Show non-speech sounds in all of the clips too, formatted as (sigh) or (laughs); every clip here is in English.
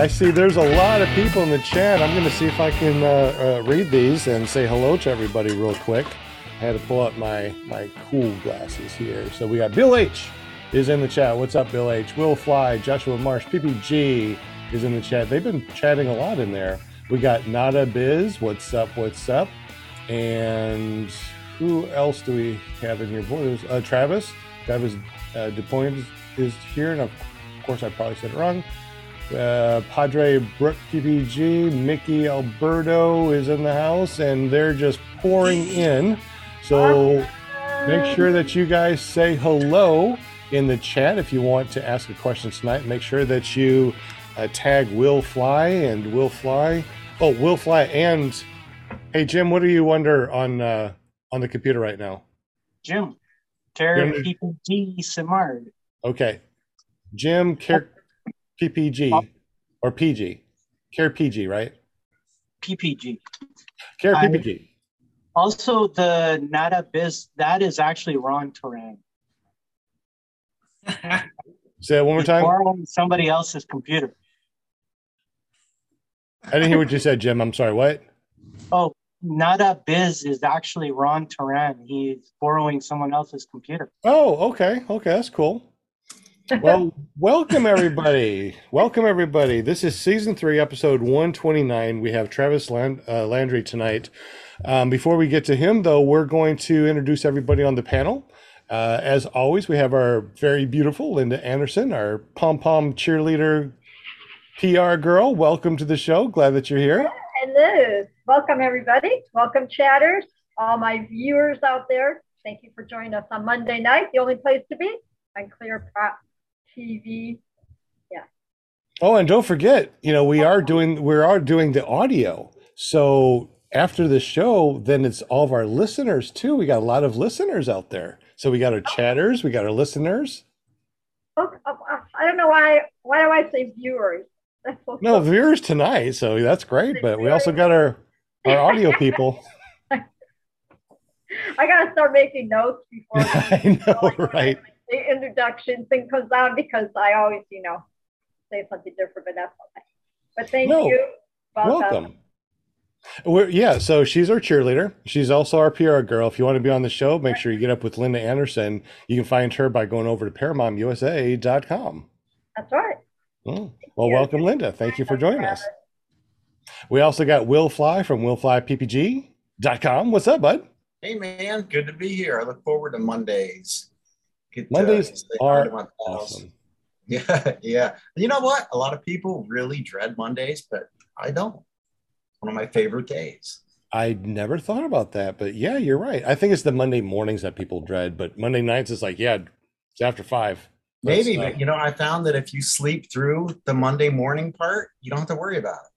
I see there's a lot of people in the chat. I'm going to see if I can uh, uh, read these and say hello to everybody real quick. I had to pull up my my cool glasses here. So we got Bill H is in the chat. What's up, Bill H? Will Fly, Joshua Marsh, PPG is in the chat. They've been chatting a lot in there. We got Nada Biz. What's up? What's up? And who else do we have in here? Boy, uh, Travis. Travis uh, DuPont is here, and of course, I probably said it wrong. Uh, Padre Brook PPG, Mickey Alberto is in the house, and they're just pouring in. So make sure that you guys say hello in the chat if you want to ask a question tonight. Make sure that you uh, tag Will Fly and Will Fly. Oh, Will Fly and hey Jim, what are you under on uh, on the computer right now? Jim, Care PPG Simard. Okay, Jim Care PPG or PG, Care PG, right? PPG. Care PPG. Also, the Nada Biz that is actually Ron Turan. (laughs) Say that one more time. Or on somebody else's computer. I didn't hear what you said, Jim. I'm sorry. What? Oh, Nada Biz is actually Ron Turan. He's borrowing someone else's computer. Oh, okay. Okay, that's cool. Well, welcome everybody. welcome everybody. This is season three, episode 129. We have Travis Land- uh, Landry tonight. Um, before we get to him, though, we're going to introduce everybody on the panel. Uh, as always, we have our very beautiful Linda Anderson, our pom pom cheerleader PR girl. Welcome to the show. Glad that you're here. Hello. Welcome, everybody. Welcome, chatters, all my viewers out there. Thank you for joining us on Monday night, the only place to be on Clear TV. Yeah. Oh, and don't forget, you know, we are doing we are doing the audio. So after the show, then it's all of our listeners too. We got a lot of listeners out there. So we got our oh. chatters, we got our listeners. Oh, I don't know why. Why do I say viewers? no viewers tonight, so that's great. But we also got our our audio (laughs) people. I gotta start making notes before (laughs) I know, right? The introduction thing comes on because I always, you know, say something different, but that's okay. But thank no, you. Welcome. welcome. We're, yeah, so she's our cheerleader. She's also our PR girl. If you want to be on the show, make sure you get up with Linda Anderson. You can find her by going over to ParamountUSA.com. That's right. Oh, well, welcome, Linda. Thank you for joining us. We also got Will Fly from WillFlyPPG.com. What's up, bud? Hey, man. Good to be here. I look forward to Mondays. Get Mondays are awesome. (laughs) Yeah, yeah. You know what? A lot of people really dread Mondays, but I don't. It's one of my favorite days. I never thought about that, but yeah, you're right. I think it's the Monday mornings that people dread, but Monday nights is like, yeah, it's after five. Maybe, uh, but you know, I found that if you sleep through the Monday morning part, you don't have to worry about it.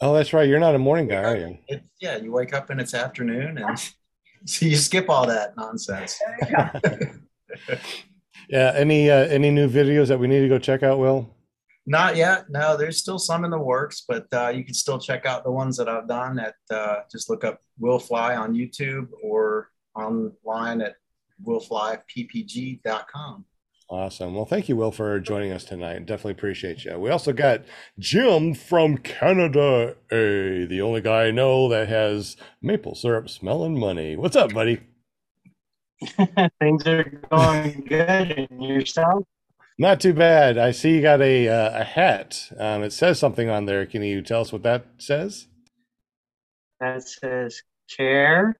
Oh, that's right. You're not a morning guy, are you? It, yeah, you wake up and it's afternoon, and (laughs) so you skip all that nonsense. (laughs) yeah. Any uh, any new videos that we need to go check out? Will? Not yet. No, there's still some in the works, but uh, you can still check out the ones that I've done at uh, just look up Will Fly on YouTube or online at willflyppg.com. Awesome. Well, thank you, Will, for joining us tonight. Definitely appreciate you. We also got Jim from Canada, hey, the only guy I know that has maple syrup smelling money. What's up, buddy? (laughs) Things are going good. And yourself? Not too bad. I see you got a uh, a hat. Um, it says something on there. Can you tell us what that says? That says care,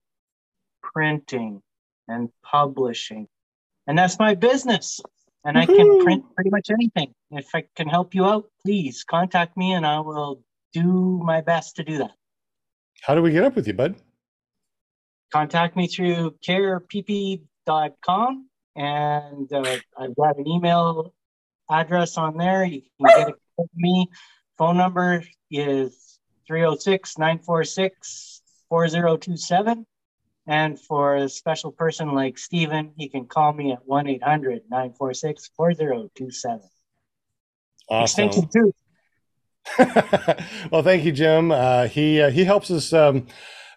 printing, and publishing, and that's my business and I can print pretty much anything. If I can help you out, please contact me and I will do my best to do that. How do we get up with you, bud? Contact me through carepp.com and uh, I've got an email address on there. You can get a me. Phone number is 306 946 4027. And for a special person like Steven, he can call me at 1 800 946 4027. Awesome. Extension two. (laughs) well, thank you, Jim. Uh, he uh, he helps us um,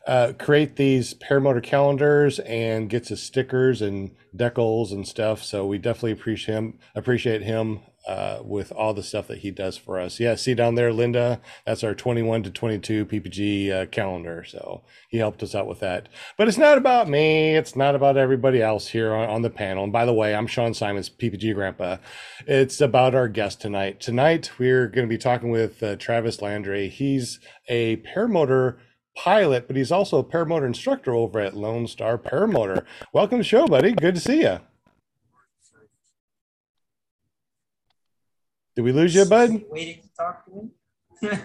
uh, create these paramotor calendars and gets us stickers and decals and stuff. So we definitely appreciate him appreciate him uh, with all the stuff that he does for us. Yeah, see down there, Linda, that's our 21 to 22 PPG uh, calendar. So he helped us out with that. But it's not about me. It's not about everybody else here on, on the panel. And by the way, I'm Sean Simons, PPG Grandpa. It's about our guest tonight. Tonight, we're going to be talking with uh, Travis Landry. He's a paramotor pilot, but he's also a paramotor instructor over at Lone Star Paramotor. Welcome to the show, buddy. Good to see you. Did we lose you, bud? Waiting to talk to me. (laughs)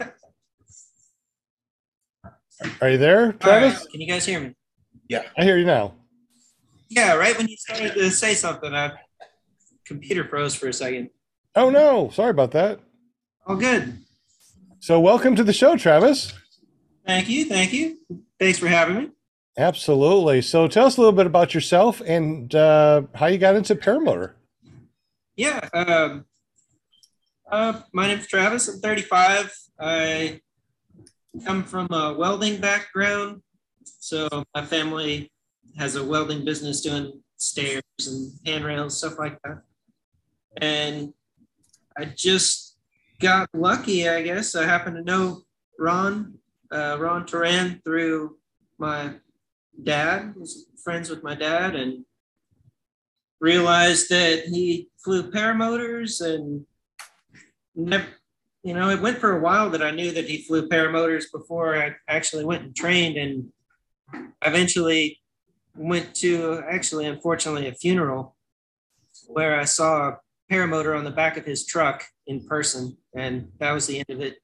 Are you there, Travis? Right, can you guys hear me? Yeah, I hear you now. Yeah, right when you started to uh, say something, I computer froze for a second. Oh no, sorry about that. Oh, good. So welcome to the show, Travis. Thank you. Thank you. Thanks for having me. Absolutely. So tell us a little bit about yourself and uh, how you got into paramotor. Yeah. Um, uh, my name's Travis. I'm 35. I come from a welding background. So my family has a welding business doing stairs and handrails, stuff like that. And I just got lucky, I guess. I happen to know Ron, uh, Ron Turan through my dad, was friends with my dad, and realized that he flew paramotors and never, you know, it went for a while that I knew that he flew paramotors before I actually went and trained, and eventually went to actually, unfortunately, a funeral where I saw a paramotor on the back of his truck in person, and that was the end of it.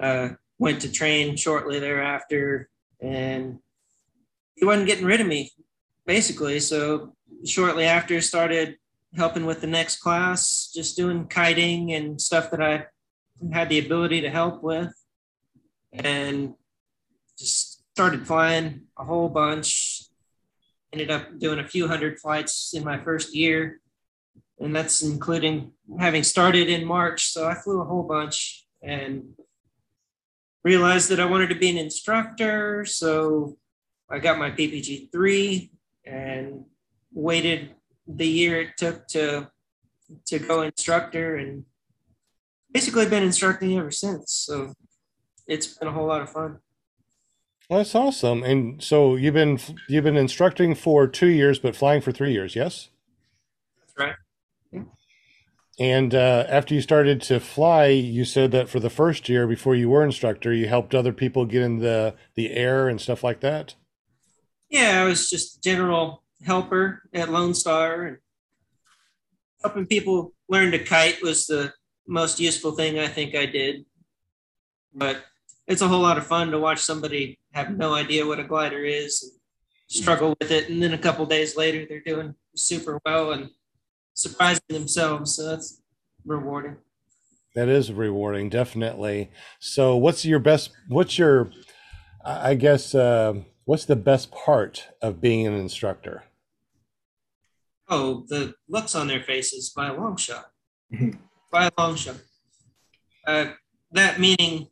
Uh, went to train shortly thereafter, and he wasn't getting rid of me, basically. So shortly after, started helping with the next class, just doing kiting and stuff that I had the ability to help with, and just started flying a whole bunch. Ended up doing a few hundred flights in my first year, and that's including having started in March. So I flew a whole bunch and realized that I wanted to be an instructor. So I got my PPG three and waited the year it took to to go instructor and basically been instructing ever since. So it's been a whole lot of fun. That's awesome. And so you've been you've been instructing for two years, but flying for three years, yes? That's right. And uh, after you started to fly, you said that for the first year before you were instructor, you helped other people get in the the air and stuff like that. Yeah, I was just general helper at Lone Star and helping people learn to kite was the most useful thing I think I did. But it's a whole lot of fun to watch somebody have no idea what a glider is and struggle with it. And then a couple days later, they're doing super well and surprising themselves. So that's rewarding. That is rewarding, definitely. So, what's your best? What's your, I guess, uh, what's the best part of being an instructor? Oh, the looks on their faces by a long shot. by a long shot. Uh, that meaning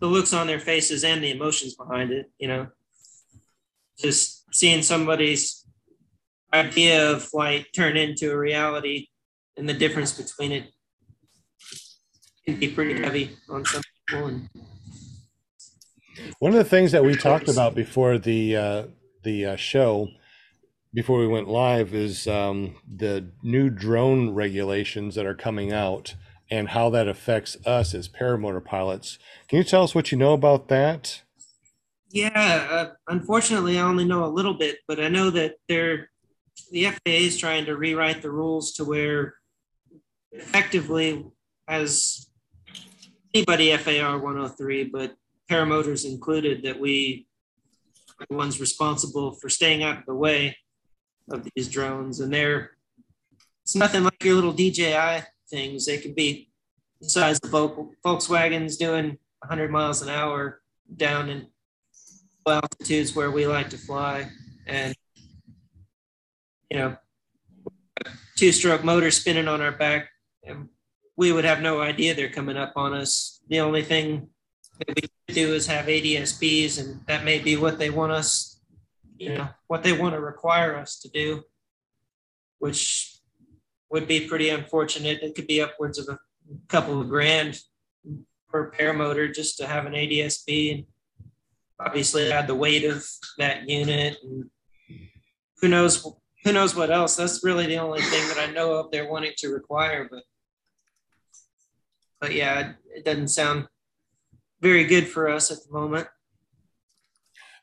the looks on their faces and the emotions behind it, you know. Just seeing somebody's idea of flight turn into a reality and the difference between it can be pretty heavy on some people. And One of the things that we talked about before the uh, the uh, show, before we went live, is um, the new drone regulations that are coming out and how that affects us as paramotor pilots. Can you tell us what you know about that? yeah, uh, unfortunately, I only know a little bit, but I know that they're the FAA is trying to rewrite the rules to where effectively, as anybody FAR 103, but paramotors included, that we are the ones responsible for staying out of the way of these drones. And they're, it's nothing like your little DJI things. They can be the size of Vol- Volkswagens doing 100 miles an hour down in altitudes where we like to fly. And, you know, two stroke motor spinning on our back, and we would have no idea they're coming up on us. The only thing that we do is have ADSBs, and that may be what they want us, you know, what they want to require us to do, which would be pretty unfortunate. It could be upwards of a couple of grand per pair motor just to have an ADSB. And obviously, add the weight of that unit, and who knows who knows what else. That's really the only thing that I know of they're wanting to require. But but yeah, it doesn't sound very good for us at the moment.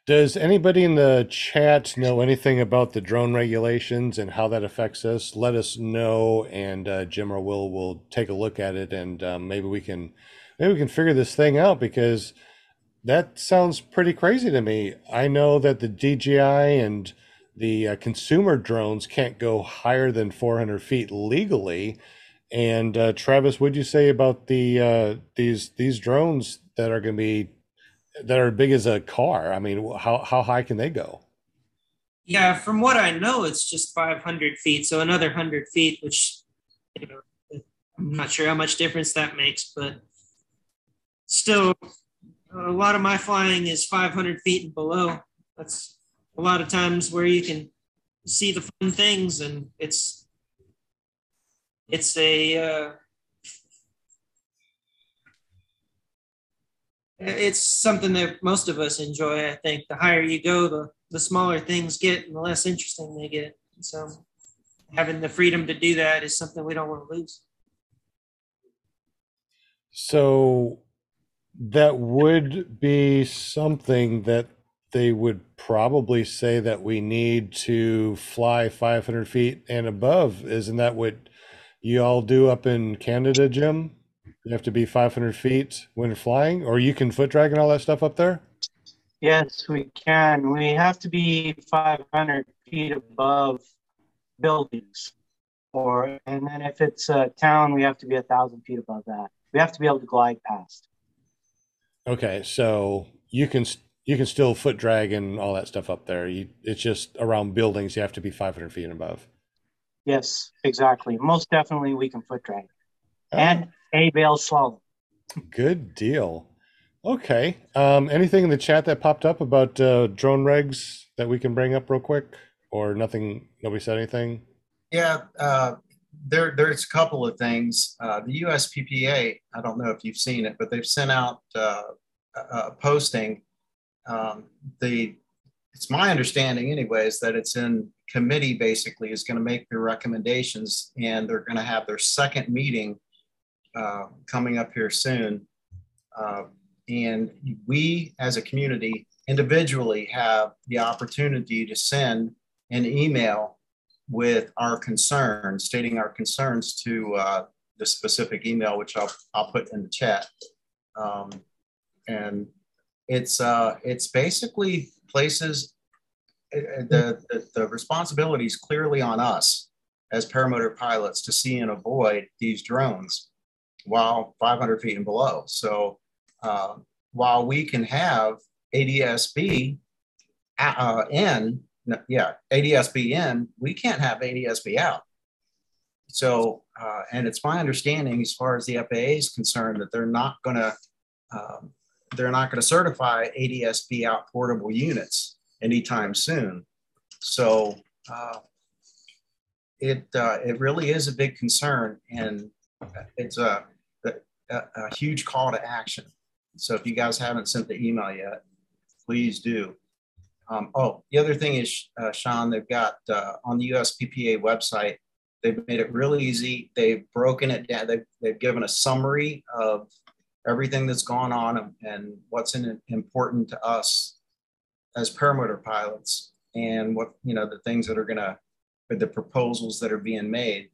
Does anybody in the chat know anything about the drone regulations and how that affects us? Let us know, and uh, Jim or Will will take a look at it, and um, maybe we can maybe we can figure this thing out because that sounds pretty crazy to me. I know that the DJI and the uh, consumer drones can't go higher than 400 feet legally. And uh, Travis, what'd you say about the uh, these these drones that are going to be that are big as a car? I mean, how how high can they go? Yeah, from what I know, it's just 500 feet, so another 100 feet, which you know, I'm not sure how much difference that makes, but still, a lot of my flying is 500 feet and below. That's a lot of times where you can see the fun things, and it's it's a uh, it's something that most of us enjoy. I think the higher you go, the the smaller things get, and the less interesting they get. So having the freedom to do that is something we don't want to lose. So that would be something that they would probably say that we need to fly 500 feet and above. Isn't that what you all do up in Canada, Jim? You have to be 500 feet when flying, or you can foot drag and all that stuff up there? Yes, we can. We have to be 500 feet above buildings. Or, and then if it's a town, we have to be a thousand feet above that. We have to be able to glide past. Okay, so you can you can still foot drag and all that stuff up there. You, it's just around buildings you have to be 500 feet and above. Yes, exactly. Most definitely, we can foot drag oh. and a bale slalom. Good deal. Okay. Um, anything in the chat that popped up about uh, drone regs that we can bring up real quick, or nothing? Nobody said anything. Yeah, uh, there there's a couple of things. Uh, the USPPA. I don't know if you've seen it, but they've sent out uh, a posting um, the it's my understanding anyways that it's in committee basically is going to make their recommendations and they're going to have their second meeting uh, coming up here soon. Uh, and we as a community individually have the opportunity to send an email with our concerns stating our concerns to uh, the specific email which i'll, I'll put in the chat. Um, and it's uh, it's basically places uh, uh, the, the, the responsibility is clearly on us as paramotor pilots to see and avoid these drones while 500 feet and below. So uh, while we can have ADSB uh, in, yeah, ADSB in, we can't have ADSB out. So, uh, and it's my understanding as far as the FAA is concerned that they're not going to um, they're not going to certify ADSB out portable units anytime soon. So uh, it uh, it really is a big concern, and it's a, a, a huge call to action. So if you guys haven't sent the email yet, please do. Um, oh, the other thing is, uh, Sean, they've got uh, on the USPPA website, they've made it really easy. They've broken it down. They've, they've given a summary of everything that's gone on and what's in, important to us as paramotor pilots and what you know the things that are going to the proposals that are being made.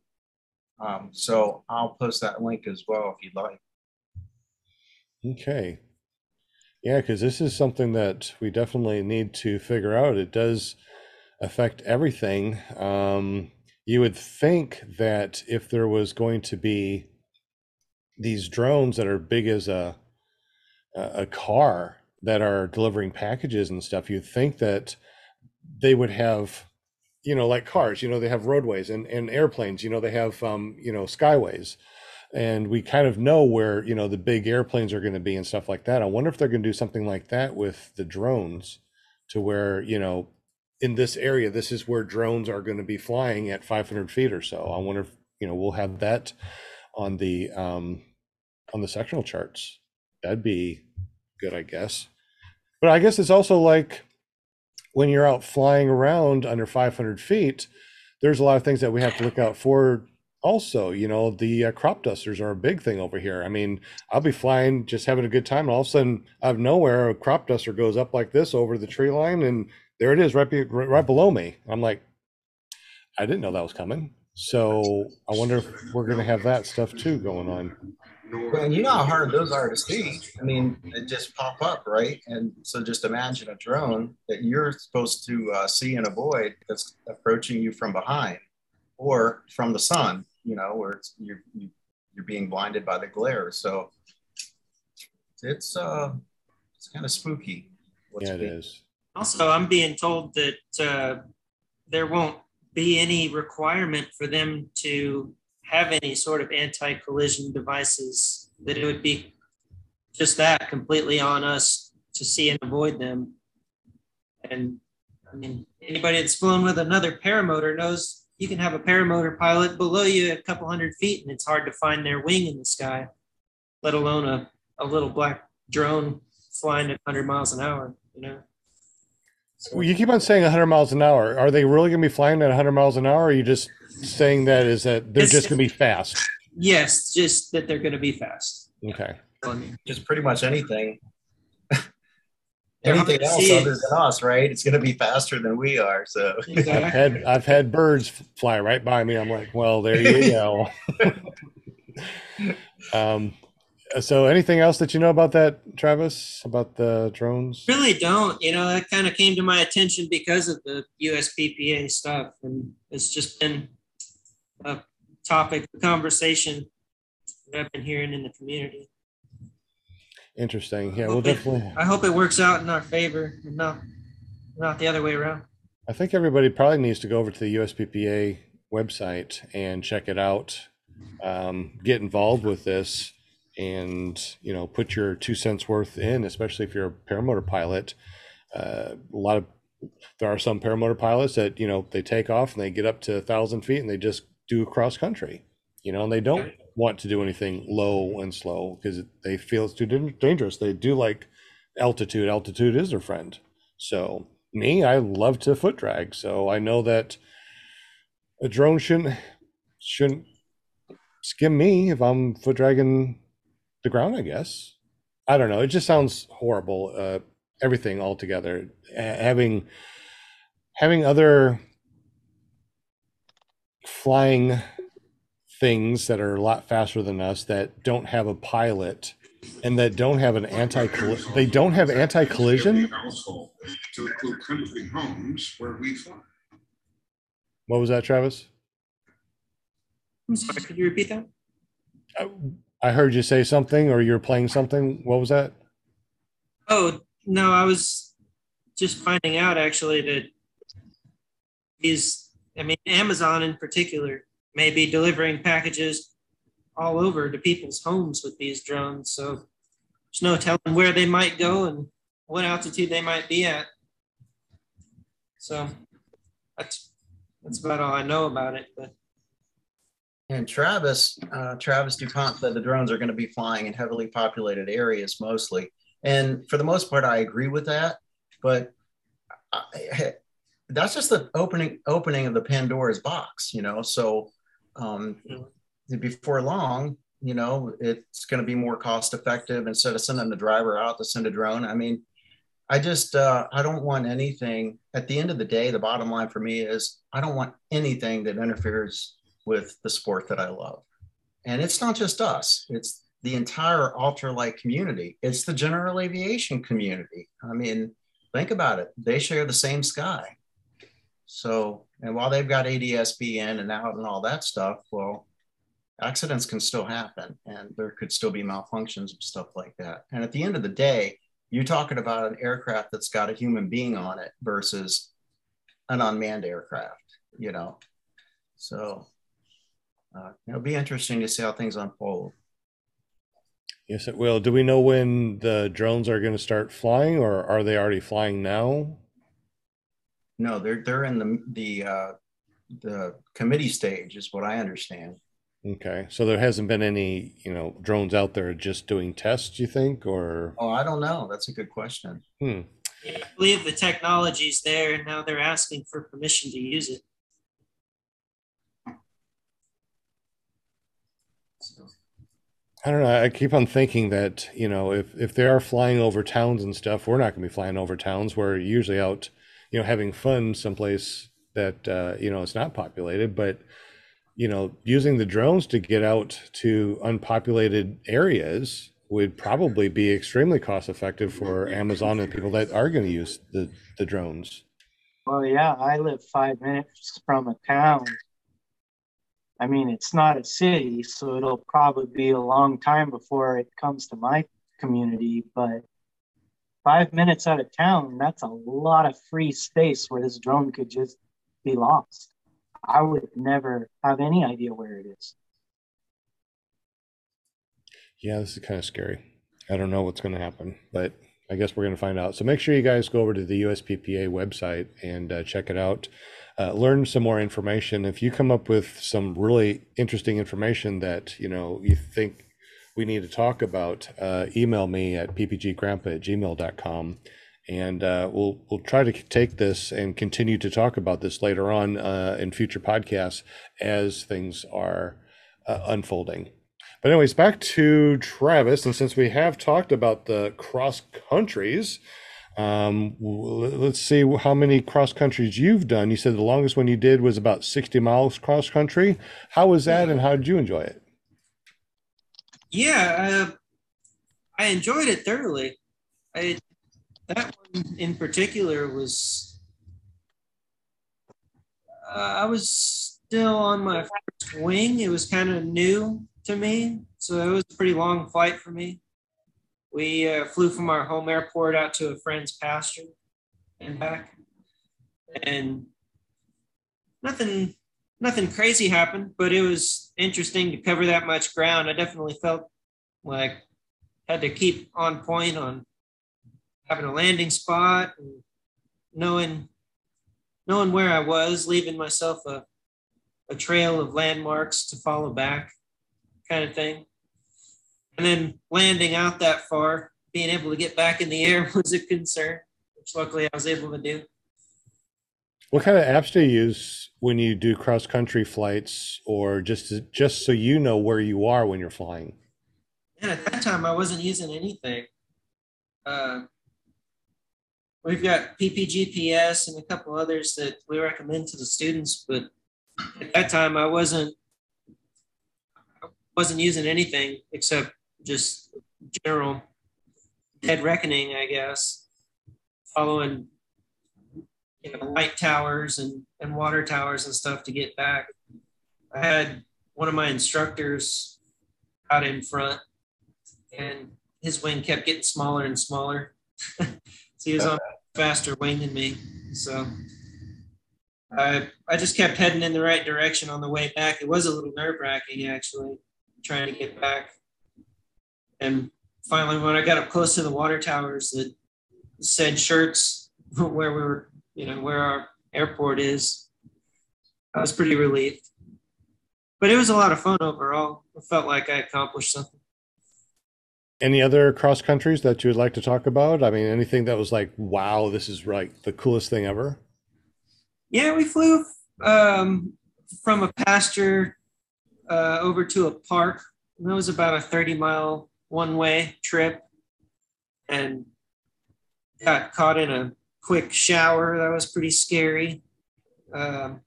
Um, so i'll post that link as well if you'd like. Okay. Yeah because this is something that we definitely need to figure out. It does affect everything. Um, you would think that if there was going to be these drones that are big as a a car that are delivering packages and stuff, you'd think that they would have, you know, like cars, you know, they have roadways and, and airplanes, you know, they have, um, you know, skyways. And we kind of know where, you know, the big airplanes are going to be and stuff like that. I wonder if they're going to do something like that with the drones to where, you know, in this area, this is where drones are going to be flying at 500 feet or so. I wonder if you know, we'll have that on the um, on the sectional charts. That'd be good, I guess. But I guess it's also like when you're out flying around under 500 feet, there's a lot of things that we have to look out for. Also, you know, the uh, crop dusters are a big thing over here. I mean, I'll be flying, just having a good time, and all of a sudden, out of nowhere, a crop duster goes up like this over the tree line, and there it is, right, be, right below me. I'm like, I didn't know that was coming. So I wonder if we're going to have that stuff too going on. And you know how hard those are to see. I mean, they just pop up, right? And so just imagine a drone that you're supposed to uh, see and avoid that's approaching you from behind or from the sun, you know, where it's, you're, you, you're being blinded by the glare. So it's, uh, it's kind of spooky. Yeah, it being- is. Also, I'm being told that uh, there won't be any requirement for them to have any sort of anti-collision devices that it would be just that completely on us to see and avoid them and i mean anybody that's flown with another paramotor knows you can have a paramotor pilot below you a couple hundred feet and it's hard to find their wing in the sky let alone a, a little black drone flying at 100 miles an hour you know well, you keep on saying 100 miles an hour. Are they really going to be flying at 100 miles an hour? Or are you just saying that is that they're it's, just going to be fast? Yes, just that they're going to be fast. Okay. Just pretty much anything. (laughs) anything else other than us, right? It's going to be faster than we are. So exactly. I've had I've had birds fly right by me. I'm like, well, there you (laughs) go. (laughs) um, so anything else that you know about that travis about the drones really don't you know that kind of came to my attention because of the usppa stuff and it's just been a topic of conversation that i've been hearing in the community. Interesting. Yeah we'll definitely i hope it works out in our favor and not not the other way around. I think everybody probably needs to go over to the usppa website and check it out um, get involved with this and you know put your two cents worth in especially if you're a paramotor pilot. Uh, a lot of there are some paramotor pilots that you know they take off and they get up to a thousand feet and they just do cross country you know and they don't want to do anything low and slow because they feel it's too dangerous they do like altitude altitude is their friend so me i love to foot drag so i know that a drone shouldn't shouldn't skim me if i'm foot dragging the ground, I guess. I don't know. It just sounds horrible. Uh, everything altogether. having having other flying things that are a lot faster than us that don't have a pilot and that don't have an anti they don't have anti collision to include country homes where we fly. What was that, Travis? I'm sorry. Could you repeat that? Uh, I heard you say something, or you're playing something. What was that? Oh no, I was just finding out actually that these, I mean, Amazon in particular, may be delivering packages all over to people's homes with these drones. So there's no telling where they might go and what altitude they might be at. So that's that's about all I know about it. But and Travis, uh, Travis DuPont said the drones are going to be flying in heavily populated areas mostly. And for the most part, I agree with that. But that's just the opening opening of the Pandora's box, you know. So um, before long, you know, it's going to be more cost effective instead of sending the driver out to send a drone. I mean, I just uh, I don't want anything. At the end of the day, the bottom line for me is I don't want anything that interferes with the sport that I love. And it's not just us, it's the entire ultralight community. It's the general aviation community. I mean, think about it. They share the same sky. So, and while they've got ADS-B in and out and all that stuff, well, accidents can still happen and there could still be malfunctions and stuff like that. And at the end of the day, you're talking about an aircraft that's got a human being on it versus an unmanned aircraft, you know. So uh, it'll be interesting to see how things unfold. Yes, it will. Do we know when the drones are going to start flying, or are they already flying now? No, they're they're in the the uh, the committee stage, is what I understand. Okay, so there hasn't been any, you know, drones out there just doing tests, you think, or? Oh, I don't know. That's a good question. Hmm. Yeah, I believe the technology's there, and now they're asking for permission to use it. So, I don't know. I keep on thinking that, you know, if if they are flying over towns and stuff, we're not going to be flying over towns. We're usually out, you know, having fun someplace that uh, you know it's not populated. But you know, using the drones to get out to unpopulated areas would probably be extremely cost effective for Amazon and people that are going to use the the drones. Well, yeah, I live five minutes from a town. I mean, it's not a city, so it'll probably be a long time before it comes to my community. But five minutes out of town, that's a lot of free space where this drone could just be lost. I would never have any idea where it is. Yeah, this is kind of scary. I don't know what's going to happen, but I guess we're going to find out. So make sure you guys go over to the USPPA website and uh, check it out. Uh, learn some more information. If you come up with some really interesting information that you know you think we need to talk about, uh, email me at ppggrandpa at gmail.com and uh, we'll we'll try to take this and continue to talk about this later on uh, in future podcasts as things are uh, unfolding. But anyways, back to Travis, and since we have talked about the cross countries, um, let's see how many cross countries you've done. You said the longest one you did was about sixty miles cross country. How was that, and how did you enjoy it? Yeah, uh, I enjoyed it thoroughly. I that one in particular was uh, I was still on my first wing. It was kind of new to me, so it was a pretty long flight for me. We uh, flew from our home airport out to a friend's pasture and back, and nothing nothing crazy happened, but it was interesting to cover that much ground. I definitely felt like had to keep on point on having a landing spot and knowing knowing where I was, leaving myself a, a trail of landmarks to follow back, kind of thing. And then landing out that far, being able to get back in the air (laughs) was a concern, which luckily I was able to do. What kind of apps do you use when you do cross country flights, or just to, just so you know where you are when you're flying? And at that time, I wasn't using anything. Uh, we've got PPGPS and a couple others that we recommend to the students, but at that time, I wasn't wasn't using anything except just general dead reckoning, I guess, following you know light towers and and water towers and stuff to get back. I had one of my instructors out in front and his wing kept getting smaller and smaller. (laughs) so he was on a faster wing than me. So I I just kept heading in the right direction on the way back. It was a little nerve wracking actually, trying to get back. And finally, when I got up close to the water towers that said Schertz (laughs) where we were, you know, where our airport is, I was pretty relieved. But it was a lot of fun overall. I felt like I accomplished something. Any other cross countries that you would like to talk about? I mean, anything that was like, wow, this is like the coolest thing ever? Yeah, we flew um, from a pasture uh, over to a park. It was about a 30 mile one way trip and got caught in a quick shower. That was pretty scary. Um,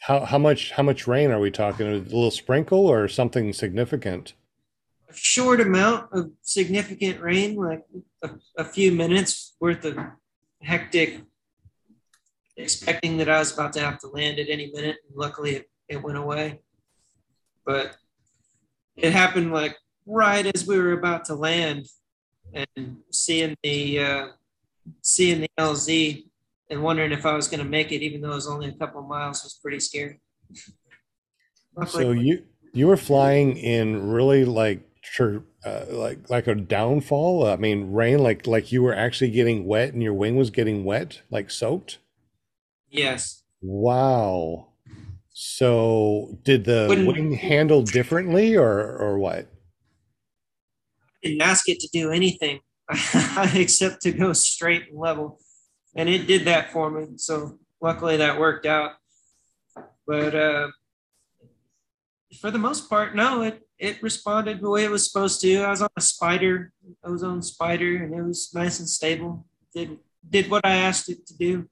How how much how much rain are we talking? A little sprinkle or something significant? a short amount of significant rain, like a, a few minutes worth of hectic, expecting that I was about to have to land at any minute. And luckily, it, it went away. But it happened like right as we were about to land, and seeing the uh, seeing the LZ and wondering if I was going to make it, even though it was only a couple of miles, was pretty scary. Luckily, So you you were flying in really like sure uh, like like a downfall. I mean, rain like like you were actually getting wet and your wing was getting wet, like soaked. yes. Wow. So, did the Wouldn't- wing handle differently, or or what? didn't ask it to do anything (laughs) except to go straight and level. And it did that for me. So luckily that worked out. But uh, for the most part, no, it, it responded the way it was supposed to. I was on a Spyder, ozone spider, and it was nice and stable. Did did what I asked it to do.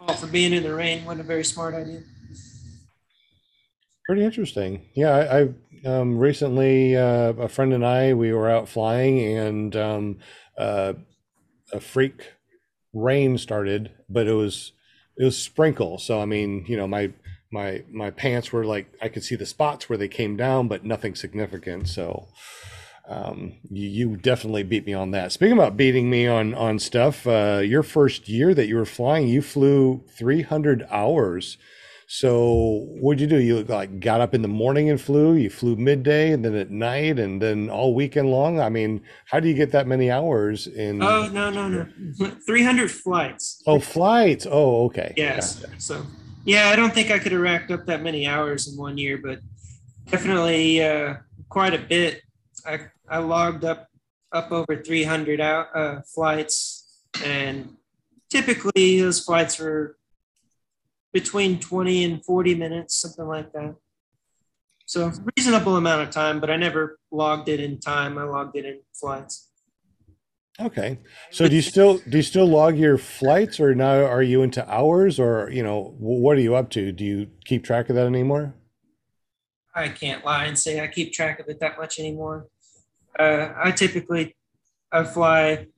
All for being in the rain wasn't a very smart idea. Pretty interesting. Yeah, I, I um, recently uh, a friend and I we were out flying and um, uh, a freak rain started, but it was it was sprinkle. So I mean, you know, my my my pants were like I could see the spots where they came down, but nothing significant. So um, you, you definitely beat me on that. Speaking about beating me on on stuff, uh, your first year that you were flying, you flew 300 hours. So what'd you do? You like got up in the morning and flew. You flew midday and then at night and then all weekend long. I mean, how do you get that many hours in? Oh no no no, three hundred flights. Oh, flights. Oh, okay. Yes. Gotcha. So, yeah, I don't think I could have racked up that many hours in one year, but definitely uh, quite a bit. I, I logged up up over 300 out, uh, flights, and typically those flights were between 20 and 40 minutes, something like that. So reasonable amount of time, but I never logged it in time. I logged it in flights. Okay. So do you still do you still log your flights or now are you into hours or you know what are you up to? Do you keep track of that anymore? I can't lie and say I keep track of it that much anymore. Uh, I typically I fly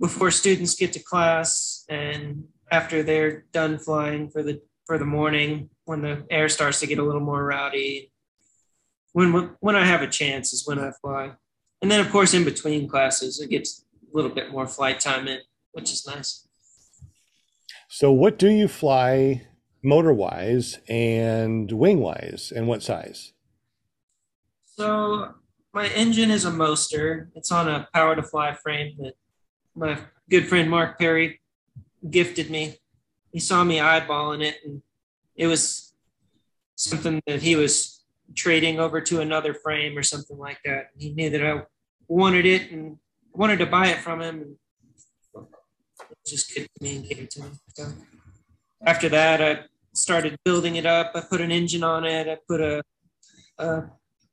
before students get to class and after they're done flying for the for the morning when the air starts to get a little more rowdy. When when I have a chance is when I fly, and then of course in between classes it gets a little bit more flight time in, which is nice. So what do you fly motor wise and wing wise and what size? So my engine is a Moster. It's on a power to fly frame that my good friend Mark Perry gifted me. He saw me eyeballing it, and it was something that he was trading over to another frame or something like that. He knew that I wanted it and wanted to buy it from him, and just gifted me and gave it to me. So after that, I started building it up. I put an engine on it. I put a, a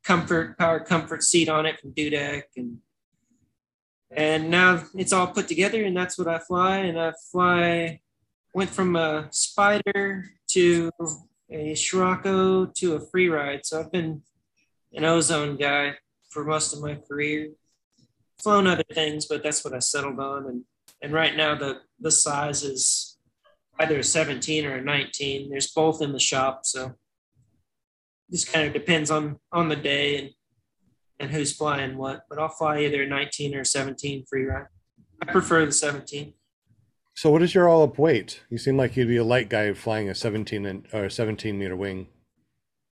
comfort power comfort seat on it from Dudek and and now it's all put together and that's what I fly. And I fly went from a Spyder to a Scirocco to a free ride. So I've been an ozone guy for most of my career. Flown other things but that's what I settled on. And and right now the the size is either a 17 or a 19 there's both in the shop so just kind of depends on on the day and and who's flying what. But I'll fly either a 19 or 17 free ride. I prefer the 17. So what is your all up weight? You seem like you'd be a light guy flying a 17 and or 17 meter wing.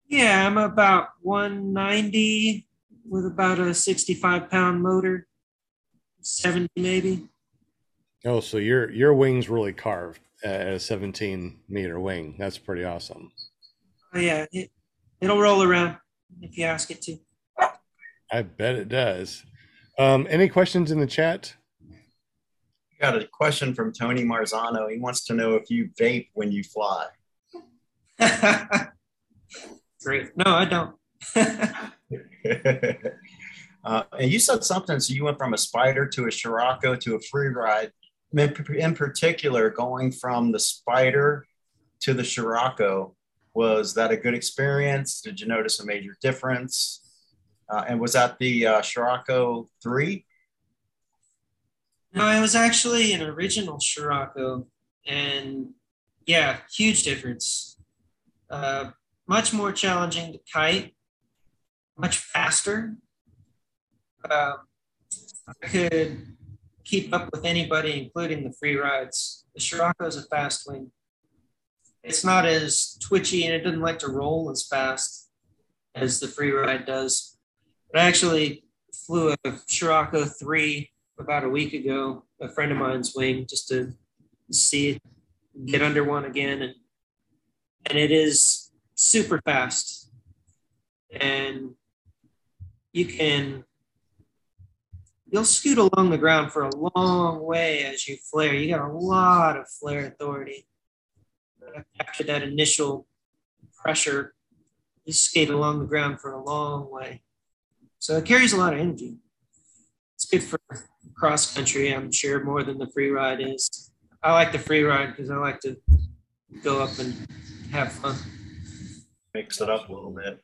Yeah, I'm about 190 with about a 65 pound motor, 70 maybe. Oh, so your your wing's really carved at a 17 meter wing. That's pretty awesome. Oh, yeah, it, it'll roll around if you ask it to. I bet it does. Um, any questions in the chat? Got a question from Tony Marzano. He wants to know if you vape when you fly. (laughs) Great. No, I don't. (laughs) uh, and you said something. So you went from a Spyder to a Scirocco to a free ride. In, in particular, going from the Spyder to the Scirocco, was that a good experience? Did you notice a major difference? Uh, and was that the uh, Scirocco 3? No, it was actually an original Scirocco, and yeah, huge difference. Uh, much more challenging to kite, much faster. Uh, I could keep up with anybody, including the free rides. The Scirocco is a fast wing. It's not as twitchy and it doesn't like to roll as fast as the free ride does. But I actually flew a Scirocco 3 about a week ago, a friend of mine's wing, just to see it get under one again. And and it is super fast. And you can you'll scoot along the ground for a long way as you flare. You got a lot of flare authority. After that initial pressure, you skate along the ground for a long way. So it carries a lot of energy. It's good for cross country, I'm sure, more than the free ride is. I like the free ride because I like to go up and have fun. Mix it up a little bit.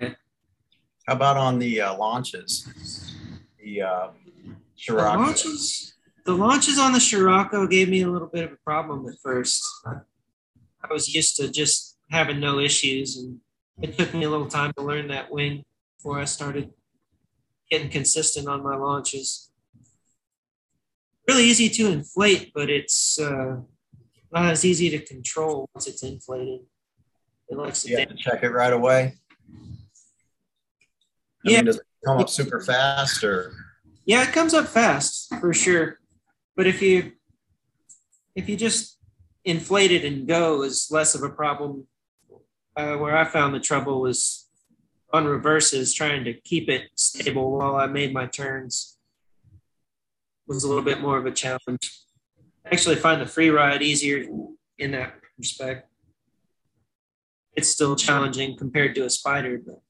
Yeah. How about on the uh, launches? The uh, The launches, the launches on the Scirocco gave me a little bit of a problem at first. I was used to just having no issues, and it took me a little time to learn that wing before I started getting consistent on my launches. Really easy to inflate, but it's uh, not as easy to control once it's inflated. It likes to You have to check it right away. I Yeah. mean, does it come up super fast or? Yeah, it comes up fast for sure. But if you if you just inflate it and go is less of a problem. Uh, where I found the trouble was on reverses, trying to keep it stable while I made my turns was a little bit more of a challenge. I actually find the free ride easier in that respect. It's still challenging compared to a Spyder, but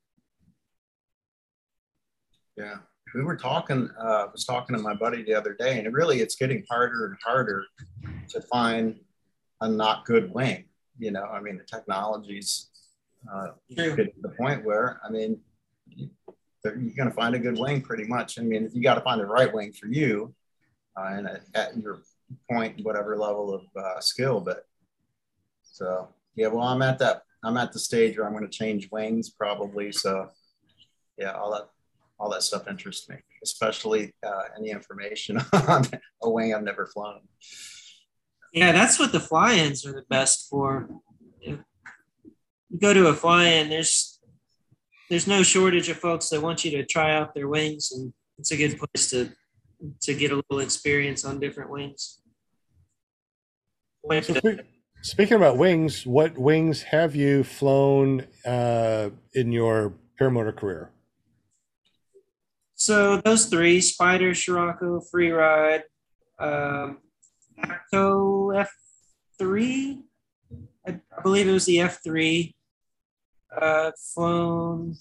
Yeah, we were talking. Uh, I was talking to my buddy the other day, and it really it's getting harder and harder to find a not good wing. You know, I mean, the technology's uh, True. getting to the point where, I mean, you, you're going to find a good wing pretty much. I mean, you got to find the right wing for you, uh, and at, at your point, whatever level of uh, skill. But so yeah, well, I'm at that. I'm at the stage where I'm going to change wings probably. So yeah, all that all that stuff interests me, especially uh, any information (laughs) on a wing I've never flown. Yeah, that's what the fly-ins are the best for. You go to a fly-in, there's there's no shortage of folks that want you to try out their wings, and it's a good place to to get a little experience on different wings. So speaking about wings, what wings have you flown uh, in your paramotor career? So those three: Spyder, Scirocco, Free Ride, um, Acto F3. I, I believe it was the F3. Uh, flown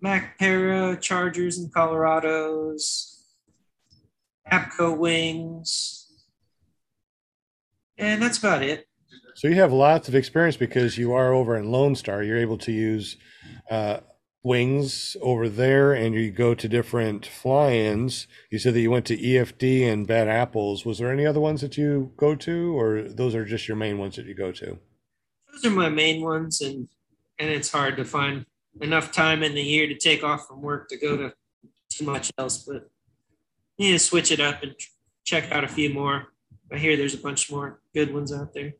Mac Para, Chargers, and Colorados. Apco wings, and that's about it. So you have lots of experience because you are over in Lone Star. You're able to use uh, wings over there, and you go to different fly-ins. You said that you went to EFD and Bad Apples. Was there any other ones that you go to, or those are just your main ones that you go to? Those are my main ones, and and it's hard to find enough time in the year to take off from work to go to too much else. But yeah, switch it up and check out a few more. I hear there's a bunch more good ones out there.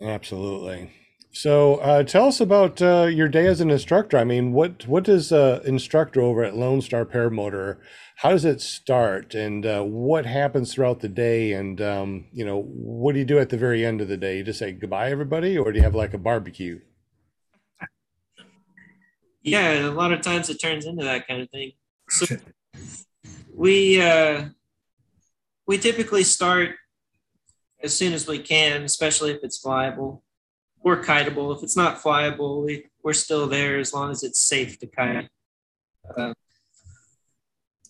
Absolutely. So, uh, tell us about uh, your day as an instructor. I mean, what what does uh, instructor over at Lone Star Paramotor? How does it start, and uh, what happens throughout the day? And um, you know, what do you do at the very end of the day? You just say goodbye, everybody, or do you have like a barbecue? Yeah, a lot of times it turns into that kind of thing. So we uh, we typically start as soon as we can, especially if it's flyable or kiteable. If it's not flyable, we, we're still there as long as it's safe to kite. Uh,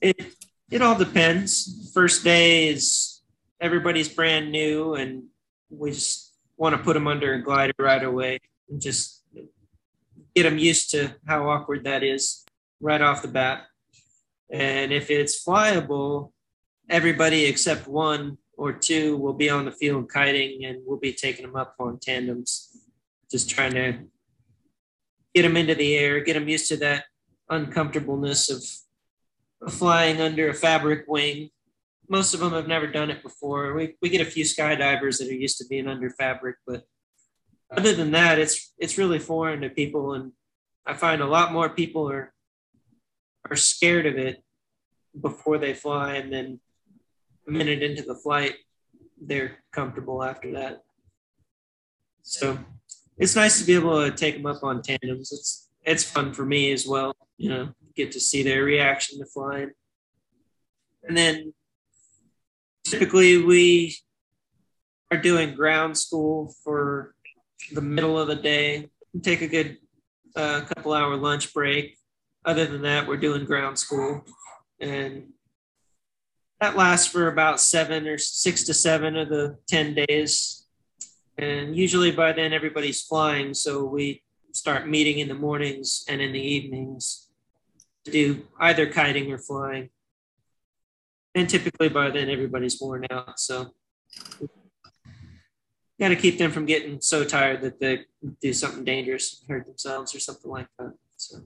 it it all depends. First day is everybody's brand new, and we just want to put them under a glider right away and just get them used to how awkward that is right off the bat. And if it's flyable, everybody except one or two will be on the field kiting and we'll be taking them up on tandems, just trying to get them into the air, get them used to that uncomfortableness of, flying under a fabric wing. Most of them have never done it before. We, we get a few skydivers that are used to being under fabric, but other than that, it's it's really foreign to people, and I find a lot more people are are scared of it before they fly, and then a minute into the flight, they're comfortable after that. so it's nice to be able to take them up on tandems. It's it's fun for me as well. You know, get to see their reaction to flying. And then typically we are doing ground school for the middle of the day. We take a good uh, couple hour lunch break. Other than that, we're doing ground school. And that lasts for about seven or six to seven of the 10 days. And usually by then, everybody's flying. So we start meeting in the mornings and in the evenings to do either kiting or flying. And typically by then, everybody's worn out. So got to keep them from getting so tired that they do something dangerous, and hurt themselves or something like that. So.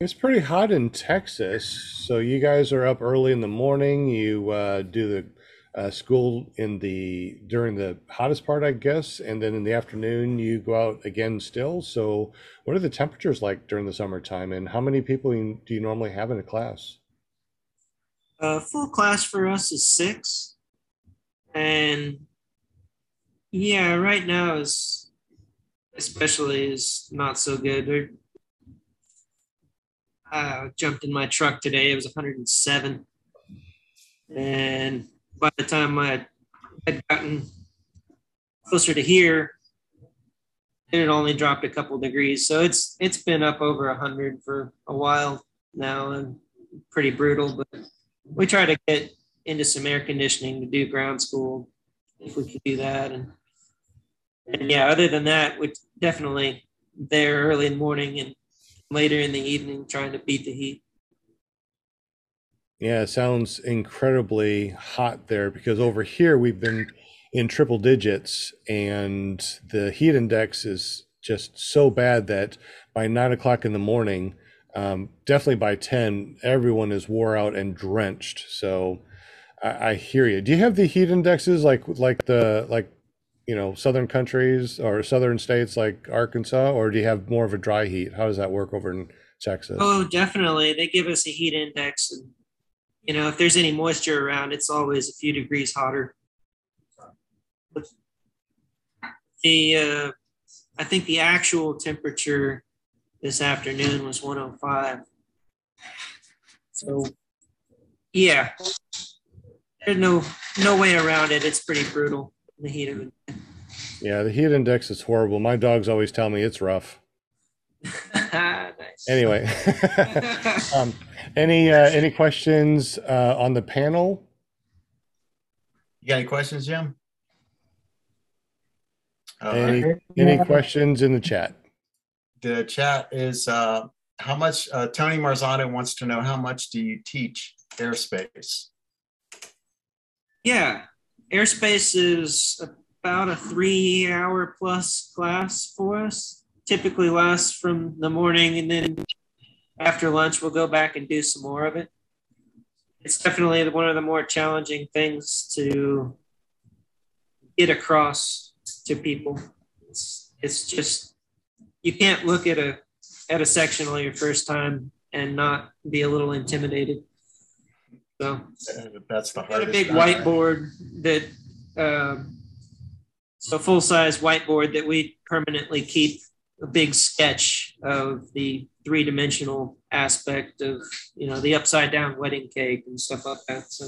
It's pretty hot in Texas, so you guys are up early in the morning. You uh, do the uh, school in the during the hottest part, I guess, and then in the afternoon you go out again still. So, what are the temperatures like during the summertime, and how many people do you normally have in a class? Uh, full class for us is six, and yeah, right now is especially is not so good. I jumped in my truck today. It was 107. And by the time I had gotten closer to here, it had only dropped a couple degrees. So it's it's been up over 100 for a while now and pretty brutal. But we try to get into some air conditioning to do ground school if we can do that. And, and yeah, other than that, we're definitely there early in the morning and later in the evening trying to beat the heat. Yeah, it sounds incredibly hot there because over here we've been in triple digits and the heat index is just so bad that by nine o'clock in the morning, um, definitely by 10, everyone is wore out and drenched. So I, I hear you. Do you have the heat indexes like like the like you know southern countries or southern states like Arkansas, or do you have more of a dry heat? How does that work over in Texas? Oh, definitely. They give us a heat index, you know if there's any moisture around, it's always a few degrees hotter. The uh, I think the actual temperature this afternoon was 105. So yeah, there's no no way around it. It's pretty brutal the heat of it. Yeah, the heat index is horrible. My dogs always tell me it's rough. (laughs) nice. Anyway, (laughs) um, any uh, any questions uh, on the panel? You got any questions, Jim? any right. any questions in the chat? The chat is uh, how much. Uh, Tony Marzano wants to know how much do you teach airspace? Yeah, airspace is about a three hour plus class for us. Typically lasts from the morning and then after lunch we'll go back and do some more of it. It's definitely one of the more challenging things to get across to people. It's, it's just you can't look at a at a sectional your first time and not be a little intimidated. So that's the hardest. Got a big whiteboard that, um, so full size whiteboard that we permanently keep a big sketch of the three dimensional aspect of you know the upside down wedding cake and stuff like that. So,